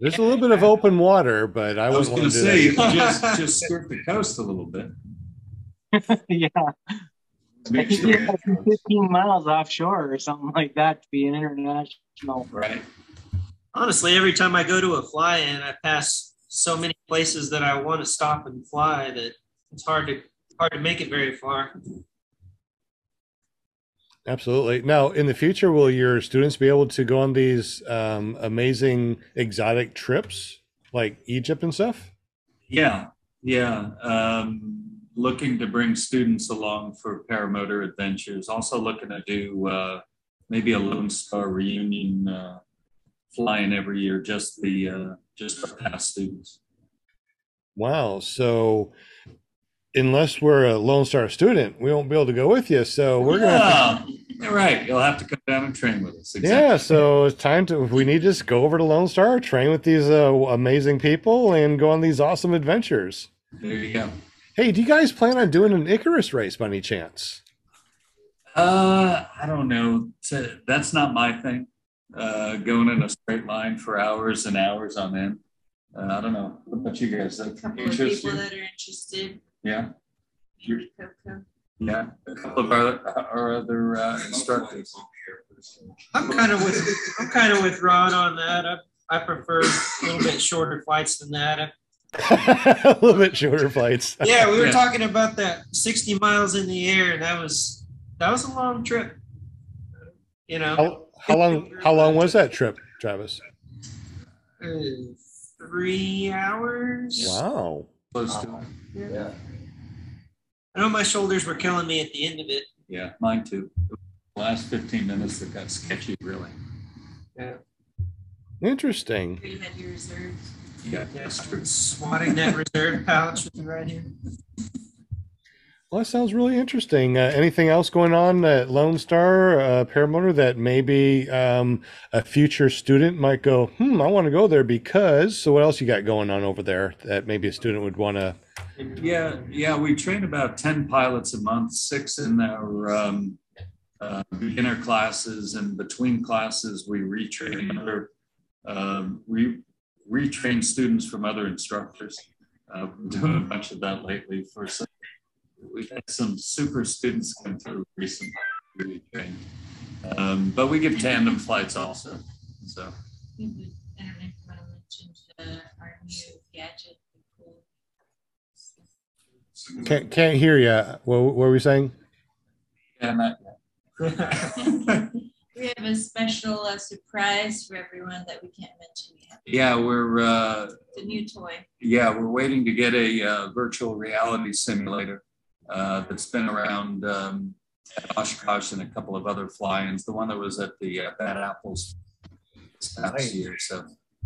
there's a little bit of open water, but I, I was going to to say you can just just skirt the coast a little bit. (laughs) yeah, Make sure you have to be 15 miles offshore or something like that to be an international. right. Honestly, every time I go to a fly-in, I pass so many places that I want to stop and fly that it's hard to hard to make it very far. Absolutely. Now, in the future, will your students be able to go on these um, amazing exotic trips like Egypt and stuff? Yeah, yeah. Um, looking to bring students along for paramotor adventures. Also looking to do uh, maybe a Lone Star reunion uh, flying every year. Just the uh, just the past students. Wow. So, unless we're a Lone Star student, we won't be able to go with you. So we're gonna. Yeah, you're right. You'll have to come down and train with us. Yeah, so it's time to. We need to just go over to Lone Star, train with these uh, amazing people, and go on these awesome adventures. There you go. Hey, do you guys plan on doing an Icarus race by any chance? Uh, I don't know. That's not my thing. Uh, going in a straight line for hours and hours on end. Uh, I don't know. What about you guys? That A couple of people that are interested. Yeah, Maybe yeah. A couple of our, our other uh, instructors. I'm kind of with I'm kind of with Ron on that. I, I prefer a little bit shorter flights than that. (laughs) a little bit shorter flights. Yeah, we were Yeah. talking about that 60 miles in the air, and that was that was a long trip. You know, How, how long? How long was that trip, Travis? uh, three hours. Wow. Close to. Yeah. I know my shoulders were killing me at the end of it. Yeah, mine too. The last 15 minutes that got sketchy, really. Yeah. Interesting. You had your reserves. Yeah, Yeah, that's true. swatting that reserve pouch with me right here. Well, that sounds really interesting. Uh, anything else going on at Lone Star uh, Paramotor that maybe um, a future student might go, hmm, I want to go there because. So, what else you got going on over there that maybe a student would want to? Yeah, yeah, we train about 10 pilots a month, six in our um, uh, beginner classes, and between classes, we retrain other, um, we retrain students from other instructors. Uh, we're doing a bunch of that lately for some, we've had some super students come through recently. Um, but we give tandem flights also. So, We would, I don't know if you want to mention the, our new gadget. Cool. Can't, can't hear you. What, what were we saying? yeah, not (laughs) We have a special uh, surprise for everyone that we can't mention yet. yeah, we're, uh, It's a new toy. Yeah, we're waiting to get a uh, virtual reality simulator uh, that's been around um, at Oshkosh and a couple of other fly-ins. The one that was at the uh, Bad Apples this past Nice. year, so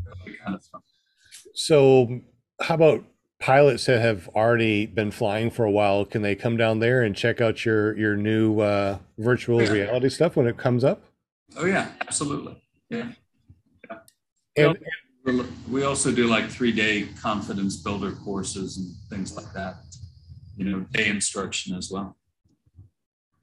that'll be kind of fun. So, how about pilots that have already been flying for a while? Can they come down there and check out your your new uh, virtual Yeah. reality stuff when it comes up? Oh yeah, absolutely. Yeah, And We're- also do like three-day confidence builder courses and things like that. You know, day instruction as well.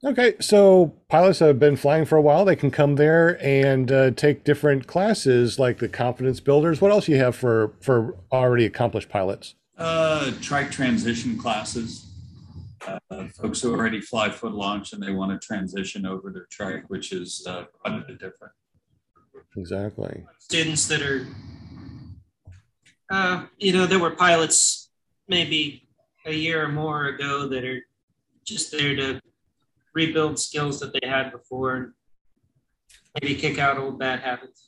Okay, so pilots that have been flying for a while. They can come there and uh, take different classes like the confidence builders. What else do you have for for already accomplished pilots? Uh, trike transition classes. Uh, folks who already fly foot launch and they want to transition over to trike, which is uh, quite a bit different. Exactly. Students that are, uh, you know, there were pilots maybe a year or more ago that are just there to rebuild skills that they had before and maybe kick out old bad habits.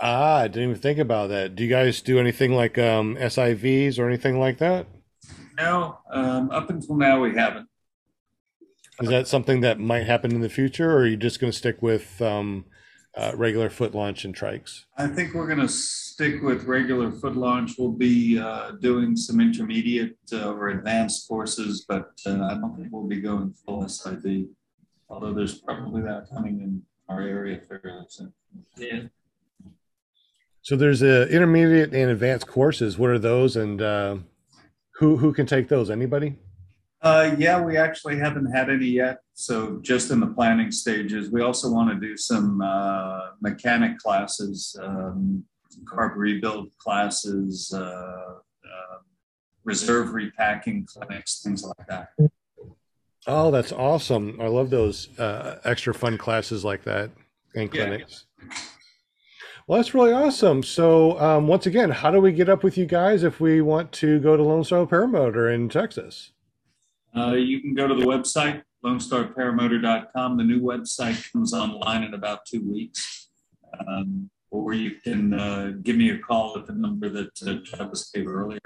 Ah, I didn't even think about that. Do you guys do anything like um, SIVs or anything like that? No, um, up until now we haven't. Is that something that might happen in the future, or are you just going to stick with um, uh, regular foot launch and trikes? I think we're going to stick with regular foot launch. We'll be uh, doing some intermediate uh, or advanced courses, but uh, I don't think we'll be going full SIV, although there's probably that coming in our area fairly soon. Yeah. So there's a intermediate and advanced courses. What are those, and uh, who who can take those? Anybody? Uh, yeah, we actually haven't had any yet. So just in the planning stages. We also want to do some uh, mechanic classes, um, carb rebuild classes, uh, uh, reserve repacking clinics, things like that. Oh, that's awesome! I love those uh, extra fun classes like that and Yeah. clinics. Well, that's really awesome. So, um, once again, how do we get up with you guys if we want to go to Lone Star Paramotor in Texas? Uh, you can go to the website, lonestarparamotor.com. The new website comes online in about two weeks. Um, or you can uh, give me a call at the number that uh, Travis gave earlier.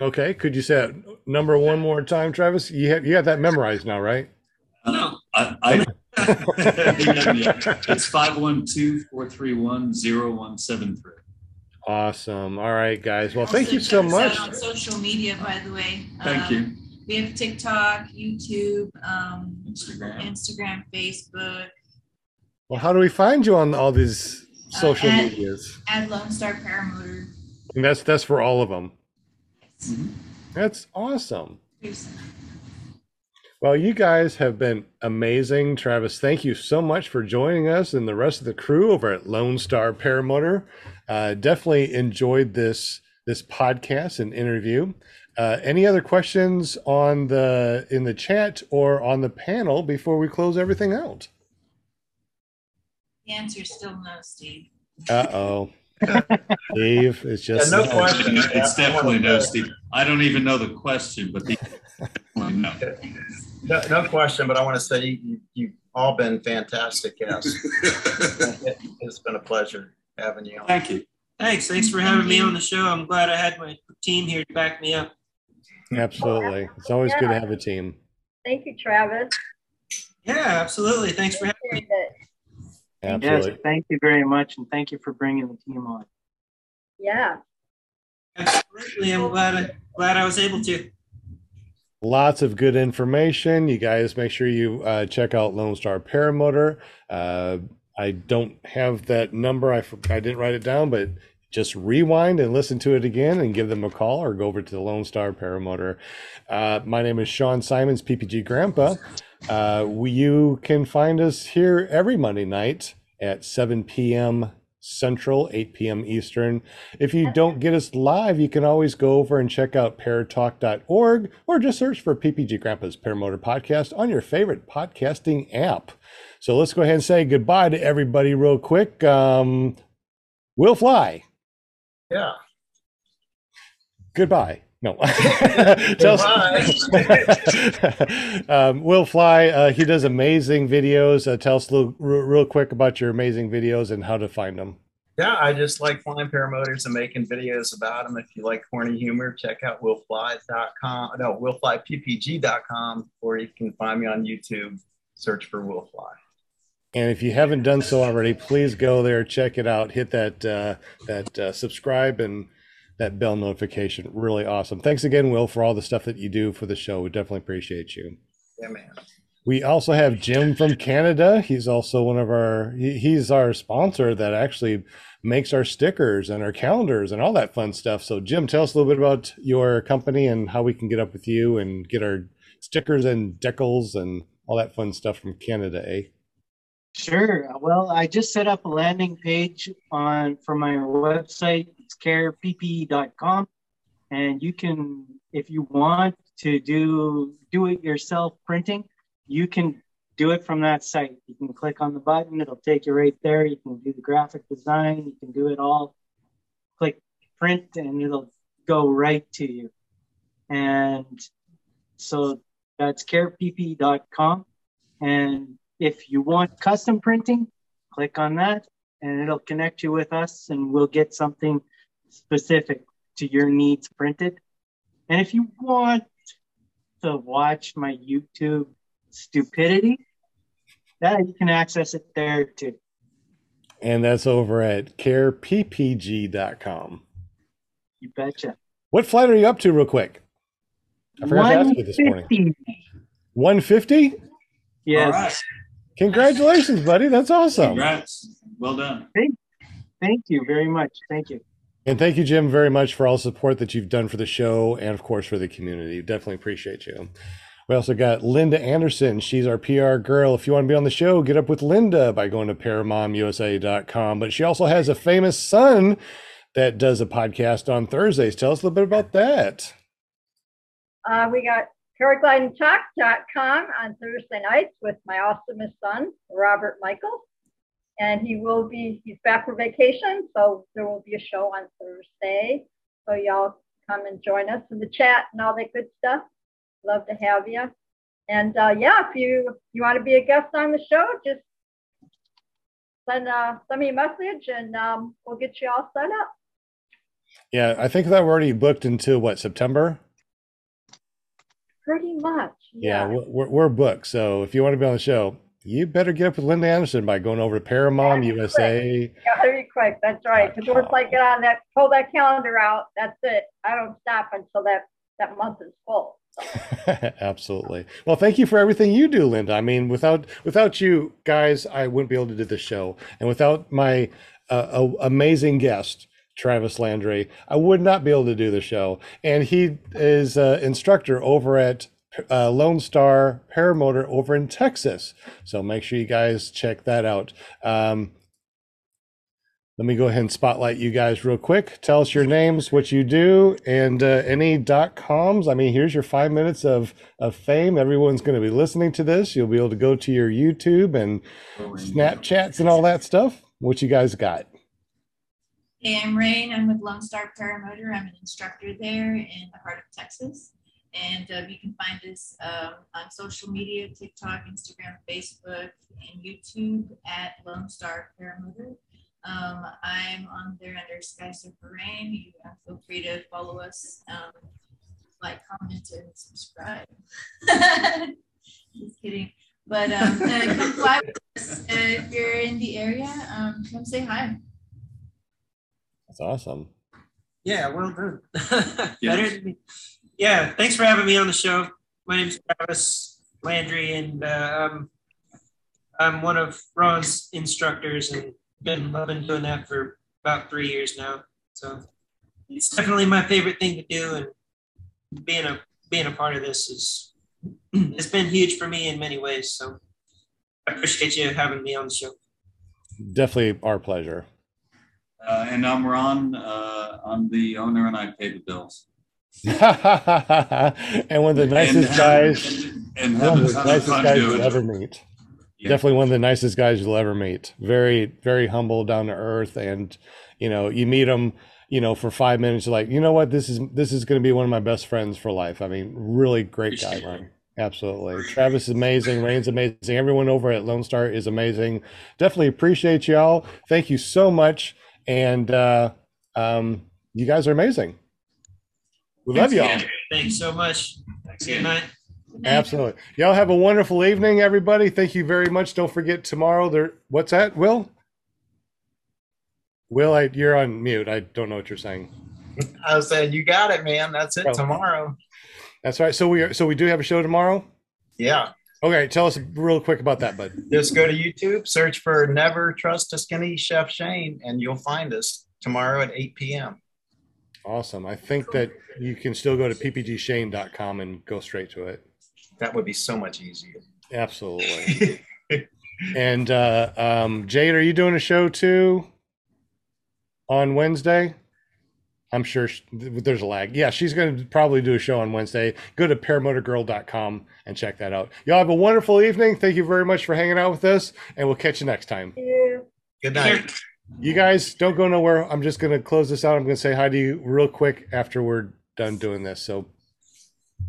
Okay, could you say that number one more time, Travis? You have you have that memorized now, right? Uh, I, I, (laughs) it's 512-431-0173. Awesome. All right, guys. Well, Also thank you so check us out much. On social media, by the way. Thank Um, you. We have TikTok, YouTube, um, Instagram. Instagram, Facebook, Well, how do we find you on all these social Uh, and- medias? at Lone Star Paramotor. And that's that's for all of them. Mhm. That's awesome. There's- Well, you guys have been amazing. Travis, thank you so much for joining us and the rest of the crew over at Lone Star Paramotor. Uh, definitely enjoyed this this podcast and interview. Uh, any other questions on the in the chat or on the panel before we close everything out? The answer is still no, Steve. Uh oh, (laughs) Steve, it's just Yeah, no question. It's definitely no, Steve. I don't even know the question, but the (laughs) no. No, no question, but I want to say you, you've all been fantastic guests. (laughs) It- It's been a pleasure having you on. Thank you. Thanks. Thanks for having me on the show. I'm glad I had my team here to back me up. absolutely. It's always good to have a team. Thank you, Travis. Yeah, absolutely. Thanks for having me. It. Absolutely. Yes, thank you very much, and thank you for bringing the team on. Yeah. Absolutely. I'm glad I, glad I was able to. Lots of good information. You guys make sure you uh, check out Lone Star Paramotor. Uh, I don't have that number. I, I didn't write it down, but just rewind and listen to it again and give them a call or go over to the Lone Star Paramotor. Uh, my name is Sean Simons, PPG Grandpa. Uh, we, you can find us here every Monday night at 7 p.m. Central, 8 p.m. Eastern. If you don't get us live, you can always go over and check out paratalk.org or just search for PPG Grandpa's Paramotor Podcast on your favorite podcasting app. So let's go ahead and say goodbye to everybody real quick. Um, we'll fly. Yeah. Goodbye. No. (laughs) (laughs) Tell us- (laughs) um, Will Fly, uh, he does amazing videos. Uh, tell us a little, real, real quick about your amazing videos and how to find them. Yeah, I just like flying paramotors and making videos about them. If you like corny humor, check out willfly.com. No, willflyppg.com, or you can find me on YouTube. Search for Will Fly. And if you haven't done so already, please go there, check it out, hit that uh, that uh, subscribe and that bell notification. Really awesome. Thanks again, Will, for all the stuff that you do for the show. We definitely appreciate you. Yeah, man. We also have Jim from Canada. He's also one of our, he, he's our sponsor that actually makes our stickers and our calendars and all that fun stuff. So, Jim, tell us a little bit about your company and how we can get up with you and get our stickers and decals and all that fun stuff from Canada, eh? Sure. Well, I just set up a landing page on for my website. It's and you can, if you want to do do it yourself printing, you can do it from that site. You can click on the button; it'll take you right there. You can do the graphic design. You can do it all. Click print, and it'll go right to you. And so that's careppe.com, and if you want custom printing, click on that and it'll connect you with us and we'll get something specific to your needs printed. And if you want to watch my YouTube stupidity, that you can access it there too. And that's over at careppg.com. You betcha. What flight are you up to, real quick? I forgot to ask you this morning. 150? Yes. All right. Congratulations, buddy. That's awesome. Congrats. Well done. Thank you very much. Thank you. And thank you, Jim, very much for all the support that you've done for the show and, of course, for the community. Definitely appreciate you. We also got Linda Anderson. She's our PR girl. If you want to be on the show, get up with Linda by going to paramomusa.com. But she also has a famous son that does a podcast on Thursdays. Tell us a little bit about that. Uh, we got paraglidingtalk.com on Thursday nights with my awesomest son, Robert Michael. And he will be, he's back for vacation, so there will be a show on Thursday. So y'all come and join us in the chat and all that good stuff. Love to have you. And uh, yeah, if you you want to be a guest on the show, just send uh, send me a message and um, we'll get you all set up. Yeah, I think that we're already booked into what, September? Pretty much. Yeah, Yeah. we're, we're booked. So if you want to be on the show, you better get up with Linda Anderson by going over to Paramom Yeah, USA. Gotta be quick. That's right. Because once I get on that, pull that calendar out, that's it. I don't stop until that that month is full. (laughs) Absolutely. Well, thank you for everything you do, Linda. I mean, without without you guys, I wouldn't be able to do this show, and without my uh, amazing guest, Travis Landry, I would not be able to do the show. And he is uh, instructor over at uh, Lone Star Paramotor over in Texas. So make sure you guys check that out. Um, let me go ahead and spotlight you guys real quick. Tell us your names, what you do, and uh, any dot coms. I mean, here's your five minutes of, of fame. Everyone's going to be listening to this. You'll be able to go to your YouTube and Snapchats and all that stuff. What you guys got? Hey, I'm Rain. I'm with Lone Star Paramotor. I'm an instructor there in the heart of Texas. And uh, you can find us um, on social media TikTok, Instagram, Facebook, and YouTube at Lone Star Paramotor. Um, I'm on there under Sky Surfer Rain. You uh, feel free to follow us, um, like, comment, and subscribe. (laughs) Just kidding. But um, (laughs) uh, come fly with us uh, if you're in the area. Um, come say hi. That's awesome. Yeah, well done. (laughs) Better than me. Yeah, thanks for having me on the show. My name is Travis Landry, and uh, um, I'm one of Ron's instructors, and been loving doing that for about three years now. So it's definitely my favorite thing to do, and being a being a part of this is (clears throat) it's been huge for me in many ways. So I appreciate you having me on the show. Definitely our pleasure. Uh, and I'm Ron. Uh, I'm the owner, and I pay the bills. (laughs) and one of the nicest And- guys, And one of the nicest guys you'll ever meet. Yeah. Definitely one of the nicest guys you'll ever meet. Very, very humble, down to earth, and you know, you meet him, you know, for five minutes, you're like, you know what, this is this is going to be one of my best friends for life. I mean, really great guy. Ron. Absolutely. Travis is amazing. Rain's amazing. Everyone over at Lone Star is amazing. Definitely appreciate y'all. Thank you so much. And uh, um, you guys are amazing. We love y'all. Yeah. Thanks so much. Thanks night. Good night. Absolutely. Y'all have a wonderful evening, everybody. Thank you very much. Don't forget tomorrow there what's that, Will? Will, I, you're on mute. I don't know what you're saying. I was saying, you got it, man. That's it Oh. tomorrow. That's right. So we are so we do have a show tomorrow. Yeah. Okay, tell us real quick about that, bud. Just go to YouTube, search for Never Trust a Skinny Chef Shane, and you'll find us tomorrow at 8 p.m. Awesome. I think that you can still go to ppgshane.com and go straight to it. That would be so much easier. Absolutely. (laughs) and uh, um, Jade, are you doing a show too on Wednesday? I'm sure sh- there's a lag. Yeah, she's going to probably do a show on Wednesday. Go to paramotorgirl.com and check that out. Y'all have a wonderful evening. Thank you very much for hanging out with us, and we'll catch you next time. Thank you. Good night. You guys don't go nowhere. I'm just going to close this out. I'm going to say hi to you real quick after we're done doing this. So